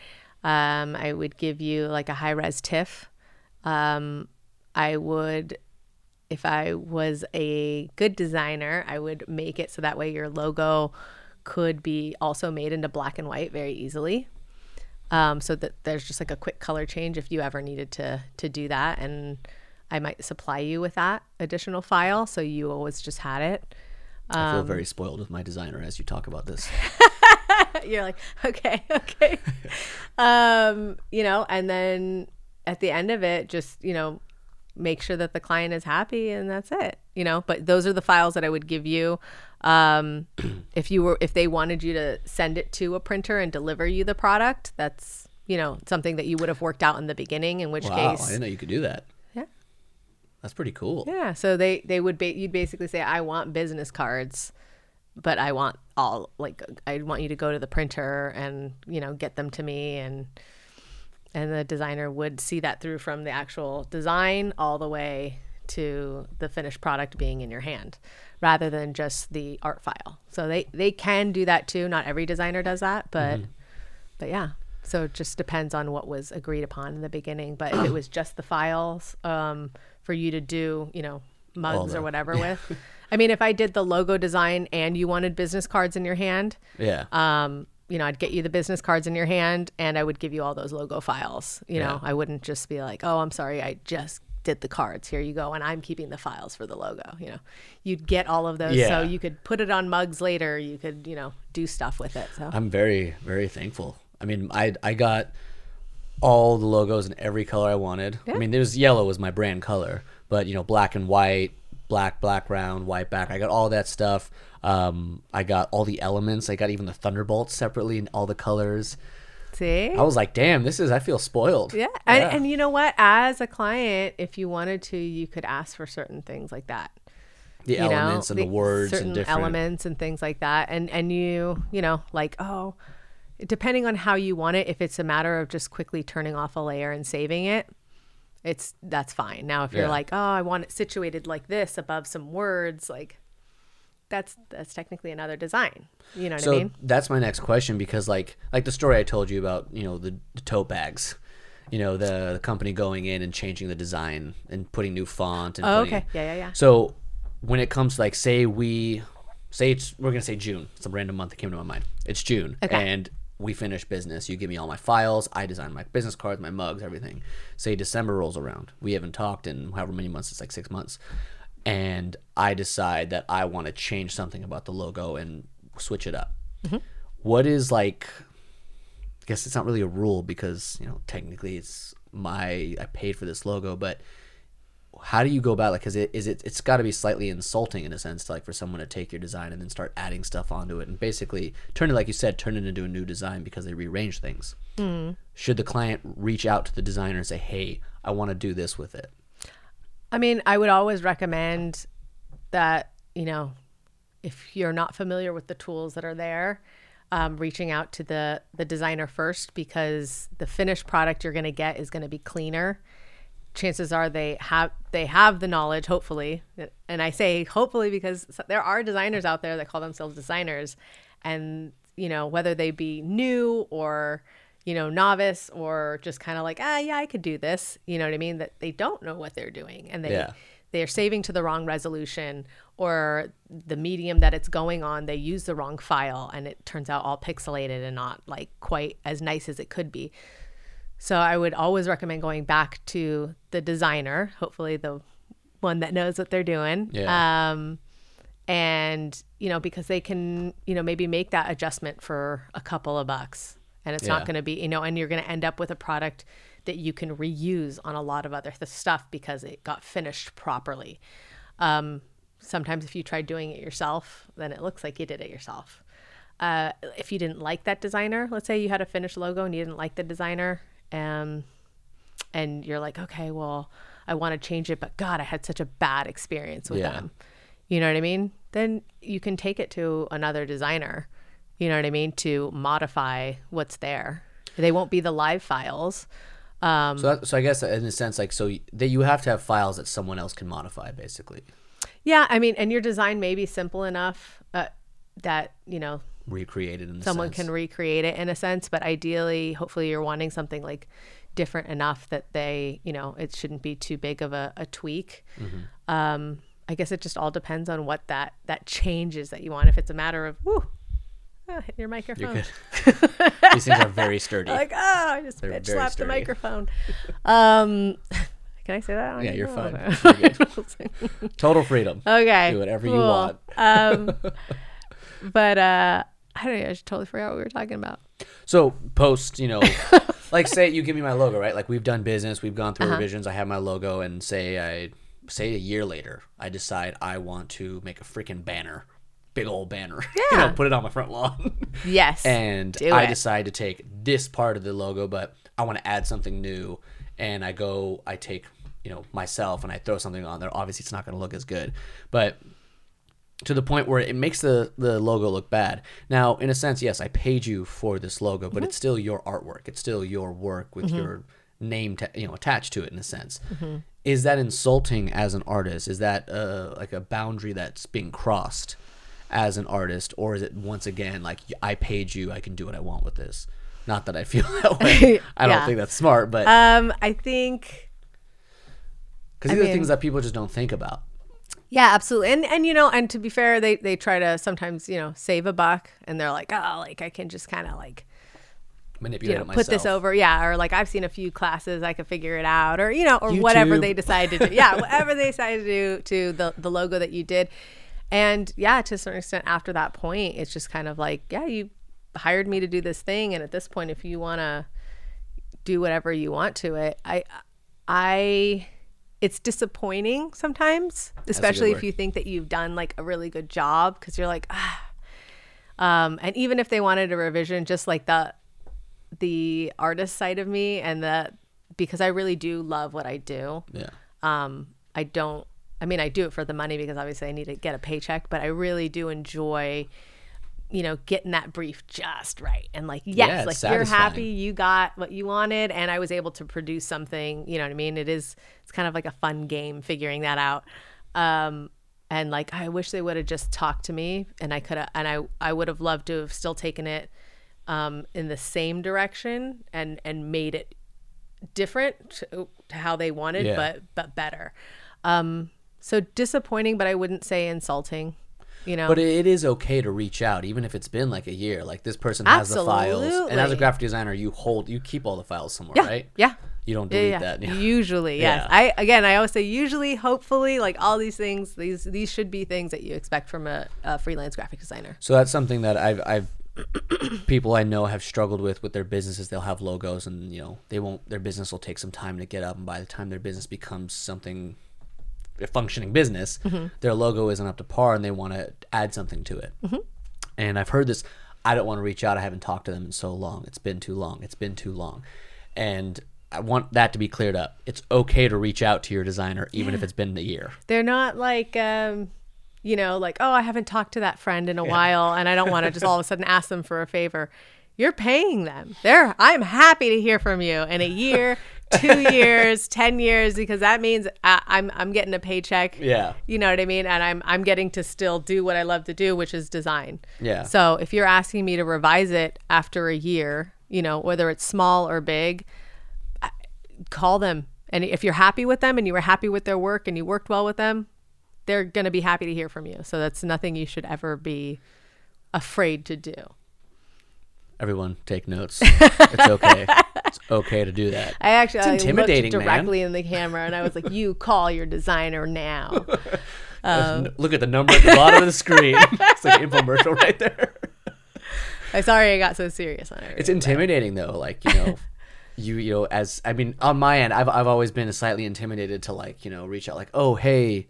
Um, I would give you like a high res TIFF. Um, I would, if I was a good designer, I would make it so that way your logo could be also made into black and white very easily. Um, so that there's just like a quick color change if you ever needed to to do that, and I might supply you with that additional file so you always just had it. I Um, feel very spoiled with my designer as you talk about this. You're like, okay, okay. um, you know, and then at the end of it, just, you know, make sure that the client is happy and that's it. You know, but those are the files that I would give you. Um, if you were if they wanted you to send it to a printer and deliver you the product, that's you know, something that you would have worked out in the beginning, in which case I didn't know you could do that. Yeah. That's pretty cool. Yeah. So they they would ba- you'd basically say I want business cards, but I want all like I want you to go to the printer and you know get them to me and and the designer would see that through from the actual design all the way to the finished product being in your hand rather than just the art file. So they they can do that too. Not every designer does that, but but yeah. So it just depends on what was agreed upon in the beginning. But if it was just the files um, for you to do, you know, mugs or whatever with. I mean, if I did the logo design and you wanted business cards in your hand, Yeah. um, you know, I'd get you the business cards in your hand and I would give you all those logo files. You know, Yeah. I wouldn't just be like, oh, I'm sorry, I just did the cards. Here you go. And I'm keeping the files for the logo. You know, you'd get all of those. Yeah. So you could put it on mugs later. You could, you know, do stuff with it. So I'm very, very thankful. I mean, I I got all the logos in every color I wanted. I mean, there was yellow was my brand color, but you know, black and white, black black background, white back. I got all that stuff. Um, I got all the elements. I got even the thunderbolts separately in all the colors. see? I was like, damn, this is. I feel spoiled. Yeah. And, and you know what? As a client, if you wanted to, you could ask for certain things like that. the you know, elements and the, words certain and different. elements and things like that. And and you, you know, like, oh, depending on how you want it, if it's a matter of just quickly turning off a layer and saving it, it's that's fine. Now if you're Yeah. like, oh, I want it situated like this above some words, like that's that's technically another design. You know what So I mean? that's my next question because like like the story I told you about, you know, the, the tote bags. You know, the, the company going in and changing the design and putting new font and Oh, putting- okay. Yeah, yeah, yeah. So when it comes to like say we say it's we're gonna say June. It's a random month that came to my mind. It's June. Okay. And we finish business. You give me all my files. I design my business cards, my mugs, everything. Say December rolls around. We haven't talked in however many months. It's like six months. And I decide that I want to change something about the logo and switch it up. Mm-hmm. What is like? I guess it's not really a rule because you know technically it's my I paid for this logo, but how do you go about it? Because it is it it's got to be slightly insulting in a sense, to, like for someone to take your design and then start adding stuff onto it and basically turn it, like you said, turn it into a new design because they rearrange things. Should the client reach out to the designer and say, "Hey, I want to do this with it"? I mean, I would always recommend that, you know, if you're not familiar with the tools that are there, um, reaching out to the the designer first because the finished product you're going to get is going to be cleaner. Chances are they have they have the knowledge, hopefully, and I say hopefully because there are designers out there that call themselves designers, and you know whether they be new or you know novice or just kind of like ah yeah I could do this, you know what I mean? That they don't know what they're doing and they Yeah. they're saving to the wrong resolution or the medium that it's going on they use the wrong file and it turns out all pixelated and not like quite as nice as it could be so i would always recommend going back to the designer hopefully the one that knows what they're doing Yeah. um and you know because they can you know maybe make that adjustment for a couple of bucks and it's Yeah. not going to be you know and you're going to end up with a product that you can reuse on a lot of other th- stuff because it got finished properly um, sometimes if you try doing it yourself then it looks like you did it yourself uh, if you didn't like that designer let's say you had a finished logo and you didn't like the designer um, and you're like okay well i want to change it but god i had such a bad experience with Yeah. them. You know what i mean? Then you can take it to another designer you know what i mean to modify what's there. They won't be the live files. Um, So, that, so I guess in a sense, like so that you have to have files that someone else can modify, basically. Yeah i mean and your design may be simple enough uh, that you know recreated in someone sense. can recreate it in a sense but ideally hopefully you're wanting something like different enough that they you know it shouldn't be too big of a, a tweak Mm-hmm. um i guess it just all depends on what that that change is that you want if it's a matter of whoo oh, hit your microphone. These things are very sturdy. like oh i just They're bitch slapped the microphone um can i say that yeah, you're Oh, fine. You're. Total freedom. Okay. Do whatever you want. um, but uh, I don't know. I just totally forgot what we were talking about. So post, you know, like say you give me my logo, right? Like we've done business, we've gone through Uh-huh. revisions. I have my logo, and say I say a year later, I decide I want to make a freaking banner, big old banner. you know, Yeah. put it on my front lawn, Yes. and I decide to take this part of the logo, but I want to add something new, and I go, I take you know myself and I throw something on there. Obviously, it's not going to look as good, but to the point where it makes the the logo look bad. Now, in a sense, yes, I paid you for this logo, but it's still your artwork. It's still your work with your name, ta- you know, attached to it in a sense. Is that insulting as an artist? Is that uh, like a boundary that's being crossed as an artist, or is it once again like I paid you, I can do what I want with this? Not that I feel that way. I don't think that's smart, but um, I think because I these are things that people just don't think about. Yeah, absolutely. And and you know, and to be fair, they they try to sometimes, you know, save a buck and they're like, "Oh, like I can just kind of like Manipulate you know, put this over, yeah, or like I've seen a few classes, I could figure it out, or you know, or YouTube. whatever they decide to do, yeah, whatever they decide to do to the the logo that you did, and yeah, to a certain extent, after that point, it's just kind of like, yeah, you hired me to do this thing, and at this point, if you want to do whatever you want to it, I, I, it's disappointing sometimes, especially if you think that you've done like a really good job, because you're like, ah. Um, and even if they wanted a revision, just like the the artist side of me and the because I really do love what I do. Yeah. Um, I don't. I mean, I do it for the money because obviously I need to get a paycheck, but I really do enjoy, you know, getting that brief just right and like, yes, Yeah, like you're happy, you got what you wanted, and I was able to produce something. You know what I mean? It is. It's kind of like a fun game figuring that out. Um, and like, I wish they would have just talked to me, and I could have, and I, I would have loved to have still taken it um, in the same direction and and made it different to, to how they wanted, Yeah. but but better. Um, so disappointing, but I wouldn't say insulting. You know, But it is okay to reach out, even if it's been like a year. Like this person has the files, and as a graphic designer, you hold, you keep all the files somewhere, yeah, right? yeah. You don't delete yeah. that. Yeah. Usually, yes. Yeah. I again, I always say usually, hopefully, like all these things, these these should be things that you expect from a, a freelance graphic designer. So that's something that I've, I've people I know have struggled with with their businesses. They'll have logos, and you know they won't. Their business will take some time to get up, and by the time their business becomes something functioning business, their logo isn't up to par, and they want to add something to it. And I've heard this. I don't want to reach out. I haven't talked to them in so long. It's been too long. It's been too long, and I want that to be cleared up. It's okay to reach out to your designer, even if it's been a year. They're not like, um, you know, like oh, I haven't talked to that friend in a while, and I don't want to just all of a sudden ask them for a favor. You're paying them. They're. I'm happy to hear from you in a year, two years, ten years, because that means I, I'm I'm getting a paycheck. Yeah. You know what I mean? And I'm I'm getting to still do what I love to do, which is design. Yeah. So if you're asking me to revise it after a year, you know, whether it's small or big, call them. And if you're happy with them and you were happy with their work and you worked well with them, they're going to be happy to hear from you. So that's nothing you should ever be afraid to do. Everyone, take notes. It's okay. it's okay to do that. I actually I intimidating, looked man. directly in the camera and I was like, "You call your designer now." Um, Look at the number at the bottom of the screen. it's like an infomercial right there. I'm sorry I got so serious on it. It's intimidating though. Like you know, you you know, as I mean, on my end, I've I've always been slightly intimidated to like you know reach out like, oh hey,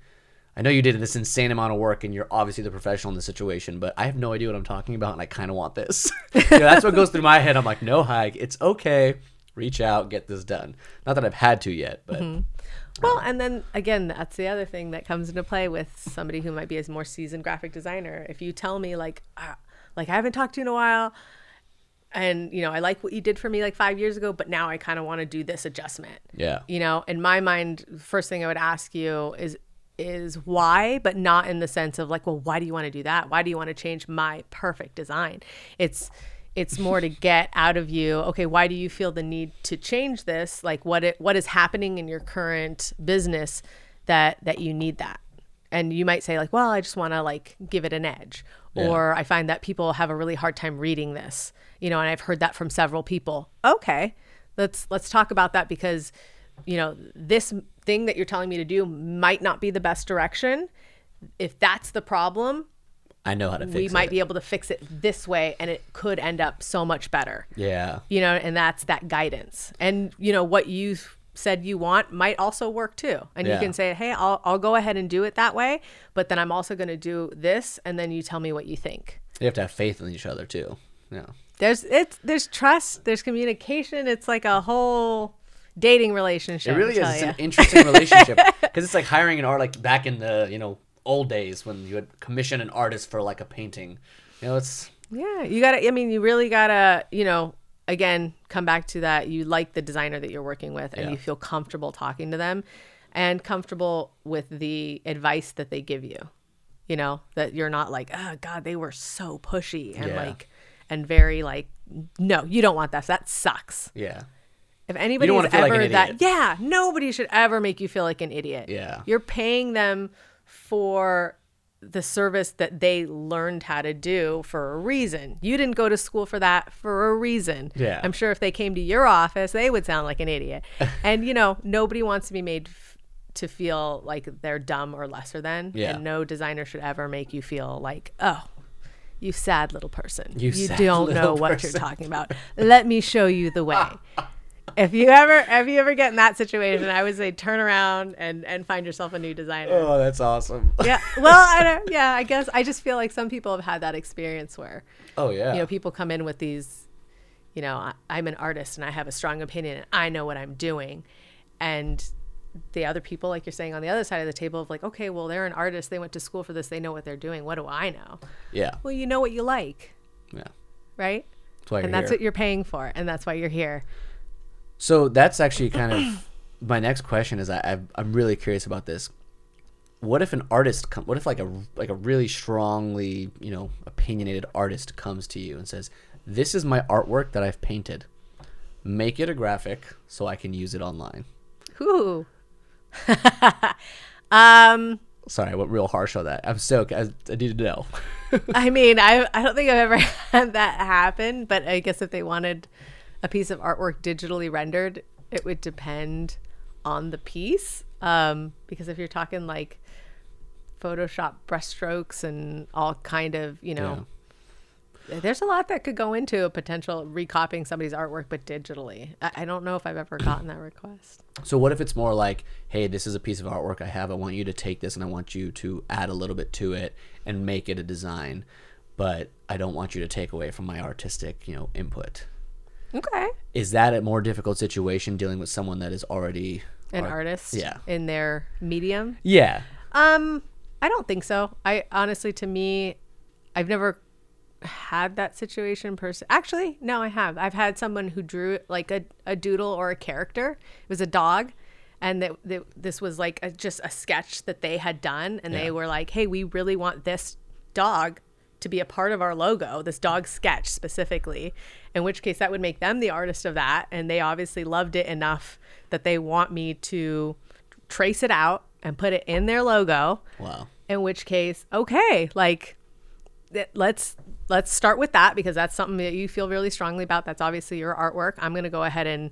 I know you did this insane amount of work and you're obviously the professional in the situation, but I have no idea what I'm talking about and I kind of want this. you know, that's what goes through my head. I'm like, no Haig. It's okay. Reach out, get this done. Not that I've had to yet, but Well, and then again, that's the other thing that comes into play with somebody who might be a more seasoned graphic designer. If you tell me like, ah, like I haven't talked to you in a while, and you know I like what you did for me like five years ago, but now I kind of want to do this adjustment. yeah, You know, in my mind, first thing I would ask you is is why, but not in the sense of like, well, why do you want to do that? Why do you want to change my perfect design? It's it's more to get out of you, okay, why do you feel the need to change this? Like what it what is happening in your current business that that you need that? And you might say like, well, I just want to like give it an edge. Or I find that people have a really hard time reading this. You know, and I've heard that from several people. Okay. Let's let's talk about that because you know, this thing that you're telling me to do might not be the best direction. If that's the problem, I know how to fix we it. might be able to fix it this way and it could end up so much better. Yeah, You know, and that's that guidance. And you know what you said you want might also work too. And Yeah. you can say, "Hey, I'll I'll go ahead and do it that way, but then I'm also going to do this and then you tell me what you think." you have to have faith in each other too. Yeah. There's it's there's trust, there's communication, it's like a whole dating relationship. It really is. It's ya. an interesting relationship because it's like hiring an art like back in the you know old days when you would commission an artist for like a painting. You know, it's Yeah, you gotta. I mean, you really gotta. You know, again, come back to that. You like the designer that you're working with, and Yeah. you feel comfortable talking to them, and comfortable with the advice that they give you. You know that you're not like, oh God, they were so pushy and Yeah. like, and very like, no, you don't want that. That sucks. yeah, If anybody wanna like ever that, yeah, nobody should ever make you feel like an idiot. Yeah. you're paying them for the service that they learned how to do for a reason. You didn't go to school for that for a reason. Yeah. I'm sure if they came to your office, they would sound like an idiot. and you know, nobody wants to be made f- to feel like they're dumb or lesser than. Yeah. And no designer should ever make you feel like, oh, you sad little person. You sad don't know little what you're talking about. Let me show you the way. if you ever if you ever get in that situation, I would say turn around and and find yourself a new designer. Oh, that's awesome. Yeah. Well, I don't. Yeah, I guess I just feel like some people have had that experience where Oh yeah. you know people come in with these, you know, I, I'm an artist and I have a strong opinion and I know what I'm doing, and the other people, like you're saying, on the other side of the table, of like, okay, well, they're an artist, they went to school for this, they know what they're doing. What do I know? yeah. Well, you know what you like, Yeah. right? That's and that's here. what you're paying for, and that's why you're here. So that's actually kind of my next question. Is I I'm really curious about this. What if an artist come? What if like a like a really strongly you know opinionated artist comes to you and says, "This is my artwork that I've painted. Make it a graphic so I can use it online." Ooh. um. Sorry, I went real harsh on that. I'm so I, I need to know. I mean, I I don't think I've ever had that happen, but I guess if they wanted a piece of artwork digitally rendered, it would depend on the piece. Um, because if you're talking like Photoshop brushstrokes and all kind of, you know, there's a lot that could go into a potential recopying somebody's artwork, but digitally. I, I don't know if I've ever gotten that request. So what if it's more like, hey, this is a piece of artwork I have. I want you to take this and I want you to add a little bit to it and make it a design, but I don't want you to take away from my artistic, you know, input. Okay. Is that a more difficult situation dealing with someone that is already An art- artist Yeah. in their medium. Yeah. Um, I don't think so. I honestly, to me, I've never had that situation person. Actually, no, I have. I've had someone who drew like a, a doodle or a character. It was a dog. And that, that this was like a, just a sketch that they had done. And Yeah. they were like, hey, we really want this dog to be a part of our logo, this dog sketch specifically. In which case, that would make them the artist of that. And they obviously loved it enough that they want me to trace it out and put it in their logo Wow. in which case okay like let's let's start with that because that's something that you feel really strongly about that's obviously your artwork i'm going to go ahead and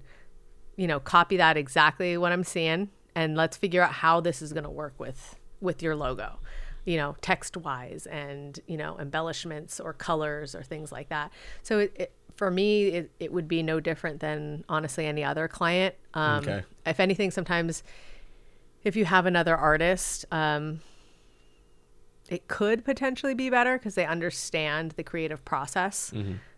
you know copy that exactly what i'm seeing and let's figure out how this is going to work with with your logo you know text wise and you know embellishments or colors or things like that so it, it for me it, it would be no different than honestly any other client um, Okay. if anything sometimes if you have another artist um, it could potentially be better because they understand the creative process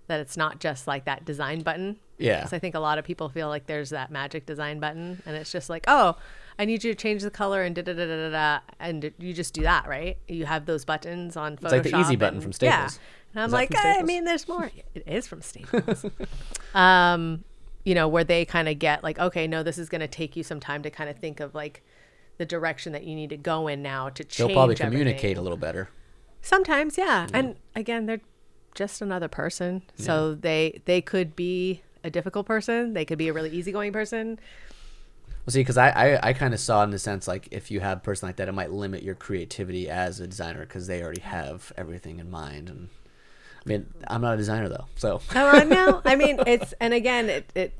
that it's not just like that design button Yeah. 'Cause i think a lot of people feel like there's that magic design button and it's just like oh i need you to change the color and da da da da da and you just do that right you have those buttons on Photoshop It's like the easy button from Staples. yeah and i'm like i mean there's more it is from staples um you know where they kind of get like okay no this is going to take you some time to kind of think of like the direction that you need to go in now to change They'll probably everything. communicate a little better. Sometimes, yeah. And again, they're just another person. So they they could be a difficult person. They could be a really easygoing person. Well, see, because I, I, I kind of saw in the sense like if you have a person like that, it might limit your creativity as a designer because they already have everything in mind. And I mean, I'm not a designer though, so Oh no, I mean it's and again it it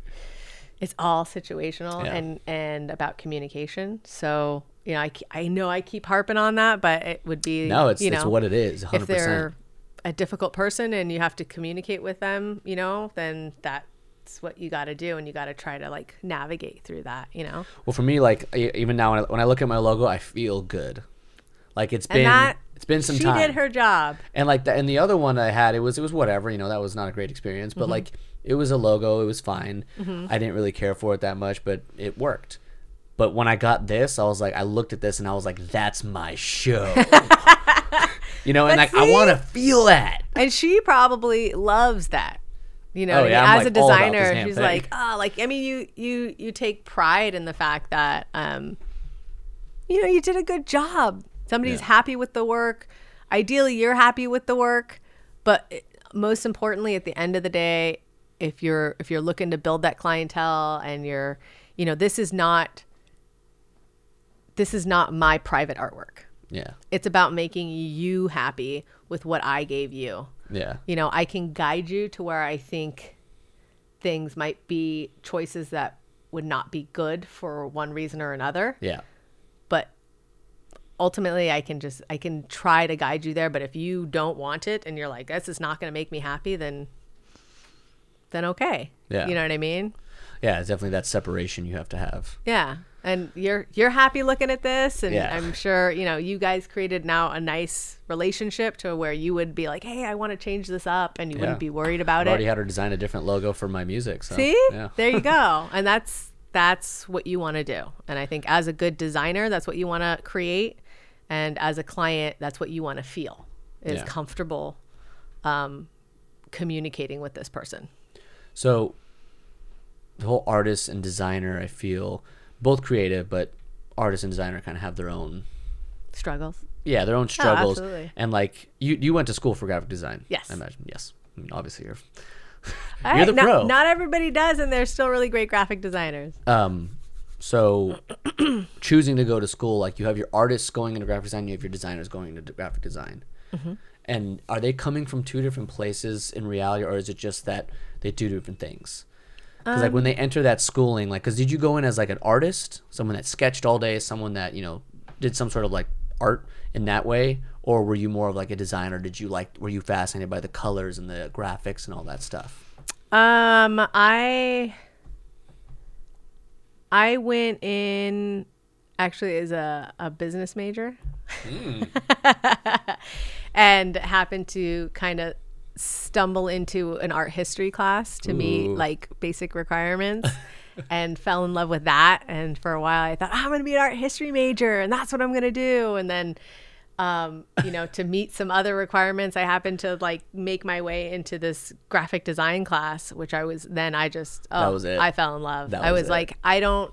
it's all situational Yeah. and and about communication. So you know I I know I keep harping on that, but it would be no, it's you it's know, what it is, 100. if they're a difficult person and you have to communicate with them, you know, then that's what you got to do, and you got to try to like navigate through that, you know. Well, for me, like even now when I, when I look at my logo, I feel good. Like it's And been that it's been some she time. She did her job. and like the, and the other one I had, it was it was whatever. You know, that was not a great experience, Mm-hmm. but like it was a logo. It was fine. I didn't really care for it that much, but it worked. But when I got this, I was like, I looked at this and I was like, that's my show. you know, and But like I want to feel that. And she probably loves that. You know, Oh, yeah, as a like, this designer, she's thing. like, oh, like I mean, you you you take pride in the fact that um, you know, you did a good job. Somebody's Yeah. happy with the work. Ideally, you're happy with the work, but most importantly, at the end of the day, if you're if you're looking to build that clientele and you're, you know, this is not this is not my private artwork. Yeah. It's about making you happy with what I gave you. Yeah. You know, I can guide you to where I think things might be choices that would not be good for one reason or another. Yeah. Ultimately, I can just, I can try to guide you there. But if you don't want it and you're like, this is not going to make me happy, then, then okay. Yeah. You know what I mean? Yeah. It's definitely that separation you have to have. Yeah. And you're you're happy looking at this and Yeah. I'm sure, you know, you guys created now a nice relationship to where you would be like, "Hey, I want to change this up." And you Yeah. wouldn't be worried about I've it. already had her design a different logo for my music. So, See? Yeah. There you go. And that's that's what you want to do. And I think as a good designer, that's what you want to create. And as a client, that's what you want to feel is Yeah. comfortable um, communicating with this person. So the whole artist and designer, I feel both creative, but artist and designer kind of have their own, Struggles. yeah, their own struggles. absolutely. and like you, you went to school for graphic design. Yes. I imagine. Yes. I mean, obviously you're. You're the not, pro. Not everybody does, and they're still really great graphic designers. Um, so choosing to go to school, like you have your artists going into graphic design, you have your designers going into graphic design. Mm-hmm. And are they coming from two different places in reality, or is it just that they do different things? Because like when Um, they enter that schooling, like, because did you go in as like an artist, someone that sketched all day, someone that you know did some sort of like art in that way, or were you more of like a designer? Did you like were you fascinated by the colors and the graphics and all that stuff? Um, I I went in actually as a, a business major. Hmm. And happened to kind of stumble into an art history class to meet like basic requirements and fell in love with that. And for a while I thought "Oh, I'm going to be an art history major and that's what I'm going to do. And then um, you know, to meet some other requirements, I happened to like make my way into this graphic design class, which I was then I just oh, was it. I fell in love. That I was like, I don't,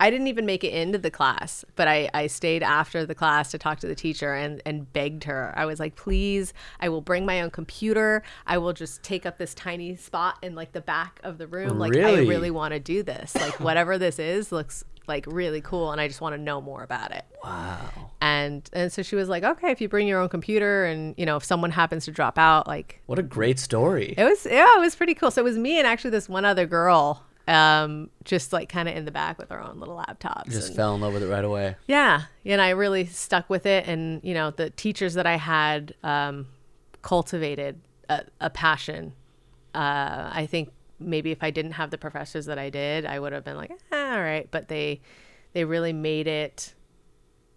I didn't even make it into the class, but I I stayed after the class to talk to the teacher and and begged her. I was like, please, I will bring my own computer. I will just take up this tiny spot in like the back of the room. Like I Really? really want to do this. Like whatever this is looks like really cool, and I just want to know more about it Wow. and and so she was like okay if you bring your own computer and you know if someone happens to drop out like What a great story. it was yeah it was pretty cool so it was me and actually this one other girl um just like kind of in the back with our own little laptops Just and- fell in love with it right away. yeah and i really stuck with it and you know the teachers that i had um cultivated a, a passion uh i think maybe if i didn't have the professors that i did i would have been like ah, all right but they they really made it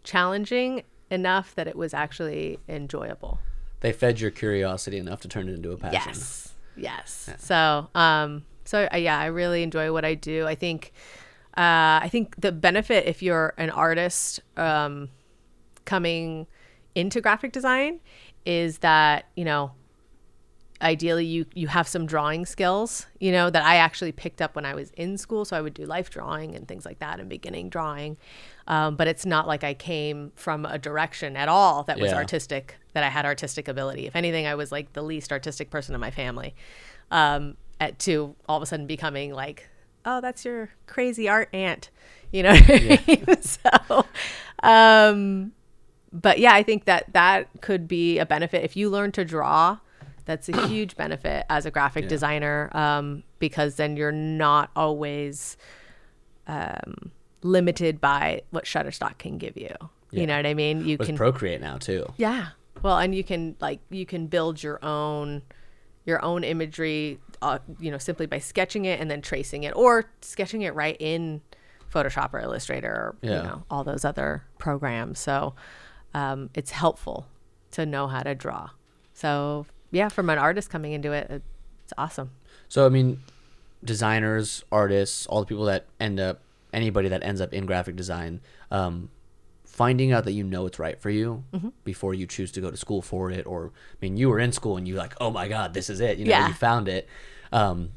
challenging enough that it was actually enjoyable They fed your curiosity enough to turn it into a passion. Yes. Yes. So, um, so uh, yeah, I really enjoy what I do. I think, uh, I think the benefit if you're an artist, um, coming into graphic design is that, you know, ideally you you have some drawing skills you know that i actually picked up when i was in school so i would do life drawing and things like that and beginning drawing um, but it's not like i came from a direction at all that was Yeah. artistic that i had artistic ability if anything i was like the least artistic person in my family um, at to all of a sudden becoming like oh that's your crazy art aunt you know mean? so um but yeah, I think that that could be a benefit if you learn to draw. That's a huge benefit as a graphic designer um, because then you're not always um, limited by what Shutterstock can give you. Yeah. You know what I mean? You With can Procreate now too. yeah. Well, and you can like you can build your own your own imagery uh, you know simply by sketching it and then tracing it or sketching it right in Photoshop or Illustrator or Yeah. you know all those other programs. So um, it's helpful to know how to draw. So yeah, from an artist coming into it, it- it's awesome. So I mean, designers, artists, all the people that end up, anybody that ends up in graphic design, um, finding out that you know it's right for you Mm-hmm. before you choose to go to school for it, or I mean, you were in school and you like, oh my god, this is it. You know, Yeah. you found it. Um,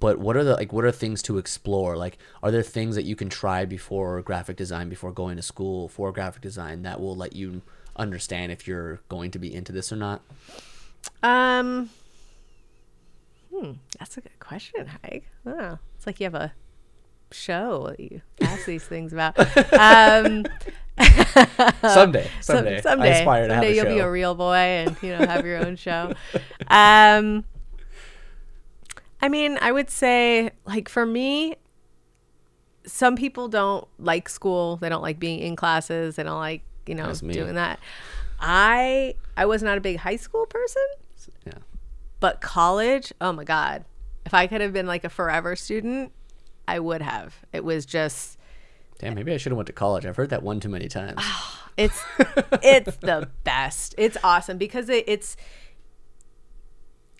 but what are the like? What are things to explore? Like, are there things that you can try before graphic design, before going to school for graphic design, that will let you understand if you're going to be into this or not? Um, hmm, that's a good question, Haig. Oh, it's like you have a show that you ask these things about. Um, someday, some- someday, someday, I aspire to have someday you'll show. be a real boy and you know have your own show. Um, I mean, I would say like for me, some people don't like school. They don't like being in classes. They don't like you know doing that. I I was not a big high school person, yeah. but college, oh my god. If I could have been like a forever student, I would have. It was just Damn, maybe I should have went to college. I've heard that one too many times. Ah, it's it's the best. It's awesome because it, it's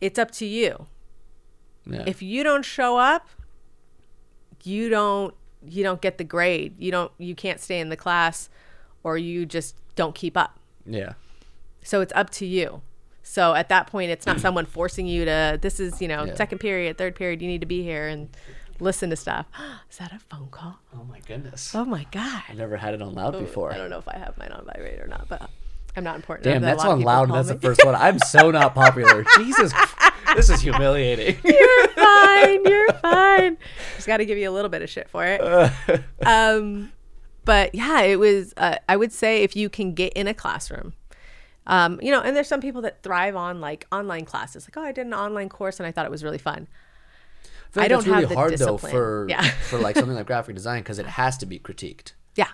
it's up to you. yeah. If you don't show up, you don't you don't get the grade. You don't you can't stay in the class or you just don't keep up. Yeah. So it's up to you. So at that point it's not someone forcing you to this is, you know, Yeah. second period, third period, you need to be here and listen to stuff. is that a phone call? Oh my goodness. Oh my god. I've never had it on loud before. I don't know if I have mine on vibrate or not, but I'm not important. Damn, that that's on loud. and That's me. the first one. I'm so not popular. Jesus, this is humiliating. You're fine. You're fine. Just got to give you a little bit of shit for it. Um, but yeah, it was. Uh, I would say if you can get in a classroom, um, you know, and there's some people that thrive on like online classes. Like, oh, I did an online course and I thought it was really fun. feel like I don't really have the hard discipline. though for Yeah. for like something like graphic design because it has to be critiqued. Yeah,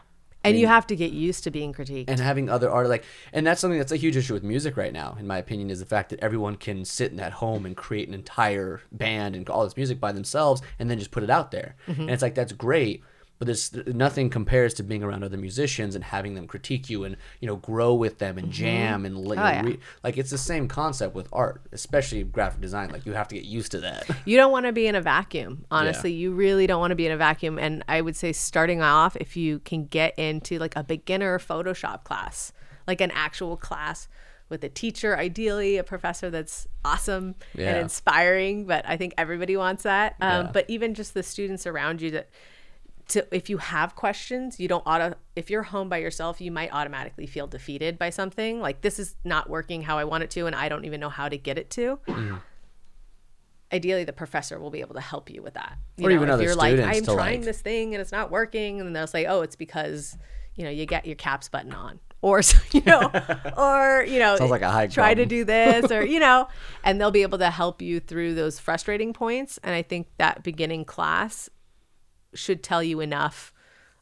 and you have to get used to being critiqued. and having other art like and that's something that's a huge issue with music right now in my opinion is the fact that everyone can sit in at home and create an entire band and all this music by themselves and then just put it out there Mm-hmm. and it's like that's great but there's nothing compares to being around other musicians and having them critique you and you know grow with them and jam and Oh, yeah. re- like it's the same concept with art especially graphic design like you have to get used to that. You don't want to be in a vacuum honestly. You really don't want to be in a vacuum. And i would say starting off if you can get into like a beginner photoshop class like an actual class with a teacher ideally a professor that's awesome and inspiring but i think everybody wants that. Um, Yeah. but even just the students around you that to if you have questions you don't auto if you're home by yourself you might automatically feel defeated by something. Like this is not working how i want it to and i don't even know how to get it to. Mm-hmm. Ideally the professor will be able to help you with that. You Or know, even if other you're like i'm trying like- this thing and it's not working and they'll say oh it's because you know you get your caps button on or you know or you know Sounds like a high try to do this or you know and they'll be able to help you through those frustrating points and i think that beginning class should tell you enough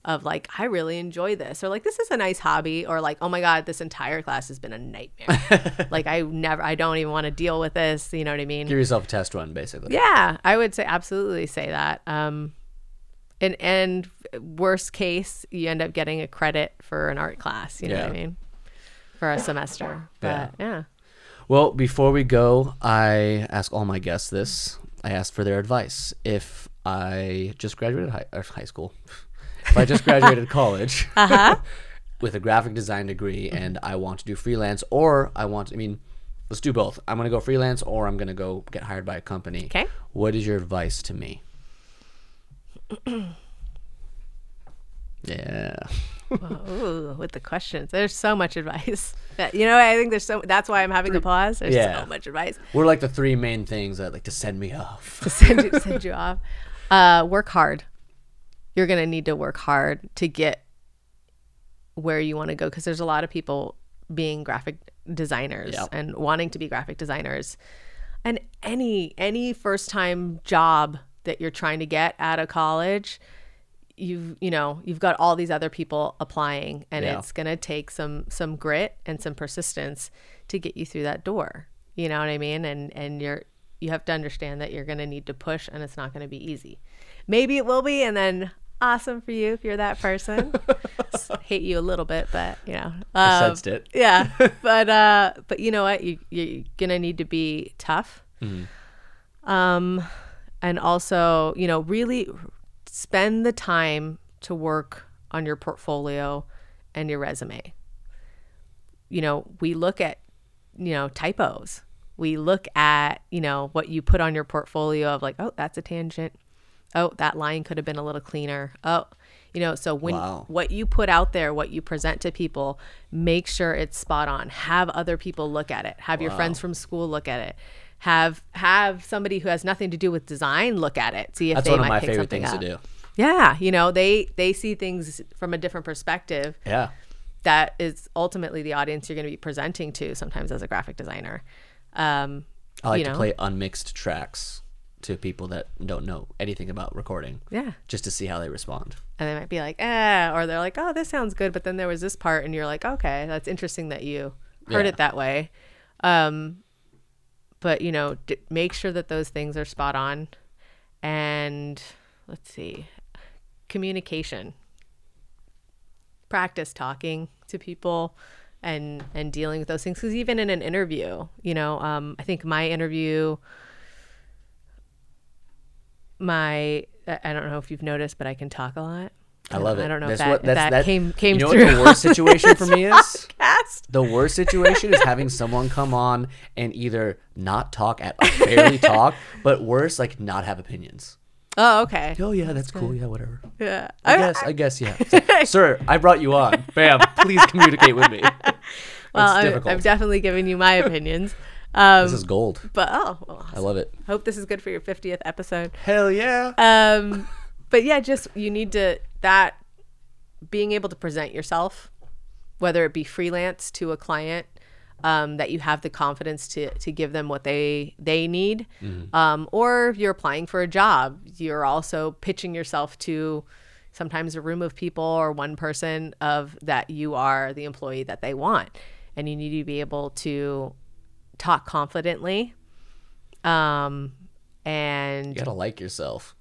of like i really enjoy this or like this is a nice hobby or like oh my god this entire class has been a nightmare. Like i never i don't even want to deal with this you know what i mean? Give yourself a test run basically. Yeah i would say absolutely say that um and and worst case you end up getting a credit for an art class you know what i mean? For a semester but yeah, Well, before we go, I ask all my guests this. I asked for their advice. If I just graduated high, high school, if I just graduated college uh-huh. with a graphic design degree mm-hmm. and I want to do freelance, or I want, I mean, let's do both. I'm going to go freelance or I'm going to go get hired by a company. Okay. What is your advice to me? yeah. Ooh, with the questions there's so much advice that you know i think there's so that's why i'm having to pause there's Yeah. so much advice We're like the three main things that like to send me off? to send you, send you off. Uh, work hard. You're gonna need to work hard to get where you want to go because there's a lot of people being graphic designers Yep. and wanting to be graphic designers. And any any first time job that you're trying to get out of college, you've you know you've got all these other people applying and Yeah. it's going to take some some grit and some persistence to get you through that door you know what i mean and and you're you have to understand that you're going to need to push and it's not going to be easy. Maybe it will be and then awesome for you if you're that person. Hate you a little bit but you know I um, sensed it. yeah but uh but you know what? You, you're gonna need to be tough. Um and also you know really spend the time to work on your portfolio and your resume. You know we look at you know typos we look at you know what you put on your portfolio of like oh that's a tangent oh that line could have been a little cleaner oh you know so when Wow. what you put out there what you present to people make sure it's spot on have other people look at it have your friends from school look at it have have somebody who has nothing to do with design look at it see if That's they one of might my pick favorite things up. to do. Yeah, you know, they they see things from a different perspective. Yeah. That is ultimately the audience you're going to be presenting to. Sometimes as a graphic designer, um, I like you to play unmixed tracks to people that don't know anything about recording. Yeah. Just to see how they respond. and they might be like, eh, or they're like, oh, this sounds good, but then there was this part, and you're like, okay, that's interesting that you heard Yeah. it that way. Um, but you know, d- make sure that those things are spot on, and let's see, communication. Practice talking to people and and dealing with those things because even in an interview, you know, um, I think my interview my I don't know if you've noticed, but I can talk a lot. I love it. I don't know That's if that, what- if that's- that, came came you know through. what the worst situation for me is? The worst situation is having someone come on and either not talk at barely talk, but worse, like not have opinions. Oh, okay. Oh yeah, that's cool. Yeah, whatever. Yeah. I guess. I guess. Yeah. Like, Sir, I brought you on. Bam. Please communicate with me. well, I'm. I'm definitely giving you my opinions. Um, This is gold. but oh, well, I love it. hope this is good for your 50th episode. Hell yeah. Um, but yeah, just you need to that being able to present yourself, whether it be freelance to a client, um, that you have the confidence to to give them what they they need, um, or if you're applying for a job, you're also pitching yourself to sometimes a room of people or one person of that you are the employee that they want, and you need to be able to talk confidently, um, and You gotta like yourself.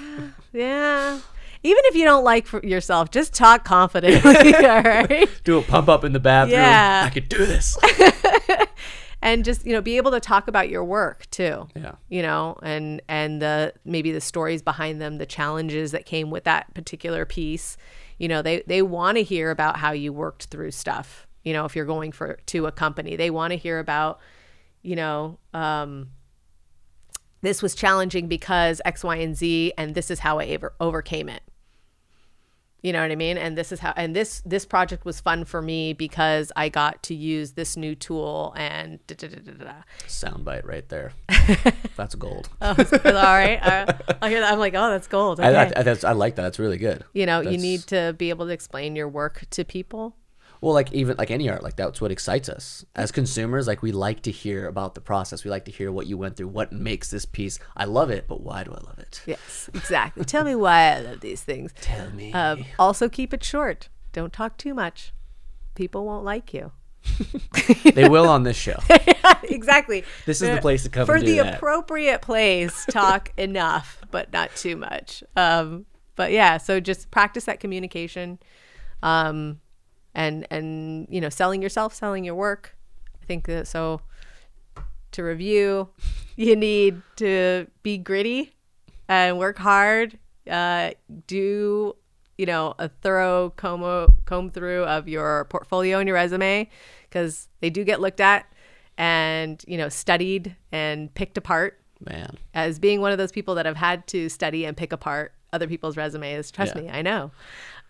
yeah. Even if you don't like for yourself, just talk confidently, all right? Do a pump up in the bathroom. Yeah. I could do this. And just, you know, be able to talk about your work too. Yeah. You know, and and the maybe the stories behind them, the challenges that came with that particular piece. You know, they they want to hear about how you worked through stuff. You know, if you're going for to a company, they want to hear about, you know, um, this was challenging because X, Y, and Z, and this is how I over- overcame it. You know what I mean? And this is how and this this project was fun for me because I got to use this new tool and da, da, da, da, da. Soundbite right there. That's gold. Oh, all right. I, I hear that. I'm like, oh, that's gold. Okay. I, I, that's, I like that. That's really good. you know, you need to be able to explain your work to people. Well, like even like any art, like that's what excites us as consumers. Like we like to hear about the process. We like to hear what you went through, what makes this piece. I love it, but why do I love it? Yes, exactly. Tell me why I love these things. Tell me. Um, also, keep it short. Don't talk too much. People won't like you. they will on this show. exactly. This is the Uh, place to come for the that. appropriate place. Talk enough, but not too much. Um, but yeah, so just practice that communication, um, and and you know, selling yourself, selling your work. I think that so. To review, you need to be gritty and work hard. Uh, do you know a thorough comb comb through of your portfolio and your resume because they do get looked at and you know studied and picked apart Man, as being one of those people that have had to study and pick apart other people's resumes trust Yeah. me i know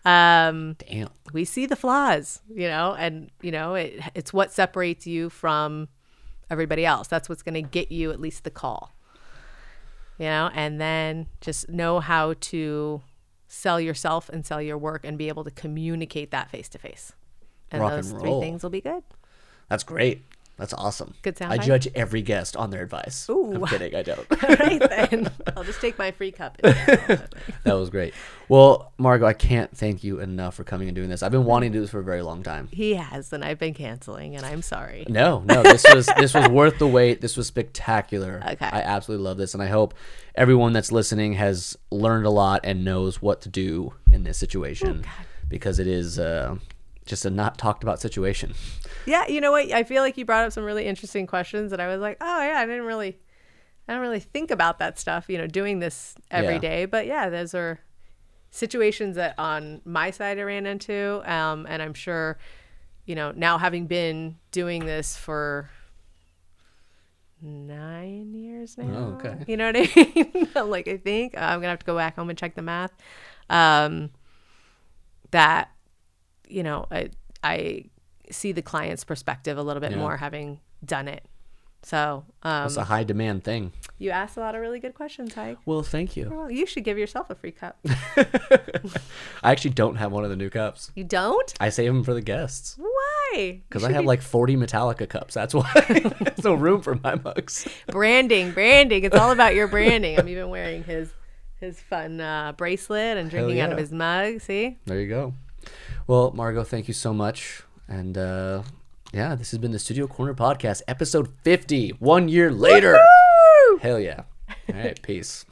um, damn. we see the flaws you know and you know it, it's what separates you from everybody else that's what's going to get you at least the call you know and then just know how to sell yourself and sell your work and be able to communicate that face to face and Rock and those three things will be good That's great. That's awesome. Good sound. I soundbite? judge every guest on their advice. I'm Ooh. kidding. I don't. all right then i'll just take my free cup that was great. Well, Margaux, I can't thank you enough for coming and doing this. I've been wanting to do this for a very long time. he has and i've been canceling and i'm sorry No, no, this was this was worth the wait. This was spectacular. Okay. I absolutely love this, and I hope everyone that's listening has learned a lot and knows what to do in this situation because it is uh, just a not talked about situation. Yeah, you know what? I feel like you brought up some really interesting questions that I was like, oh yeah, I didn't really, I don't really think about that stuff. You know, doing this every Yeah. day. But yeah, those are situations that on my side I ran into, um, and I'm sure, you know, now having been doing this for nine years now. Oh, okay. You know what I mean? Like, I think I'm gonna have to go back home and check the math. Um, that you know, I I see the client's perspective a little bit Yeah. more having done it So um, It's a high demand thing. you asked a lot of really good questions, Haig. Well, thank you. Well, you should give yourself a free cup. I actually don't have one of the new cups. You don't? I save them for the guests Why? because I have be- like 40 Metallica cups. That's why there's no room for my mugs. branding, branding. It's all about your branding. I'm even wearing his his fun uh, bracelet and drinking out of his mug. See? There you go. Well, Margaux, thank you so much. And uh, yeah, this has been the Studio Corner Podcast, episode 50, one year later. Hell yeah. All right, peace.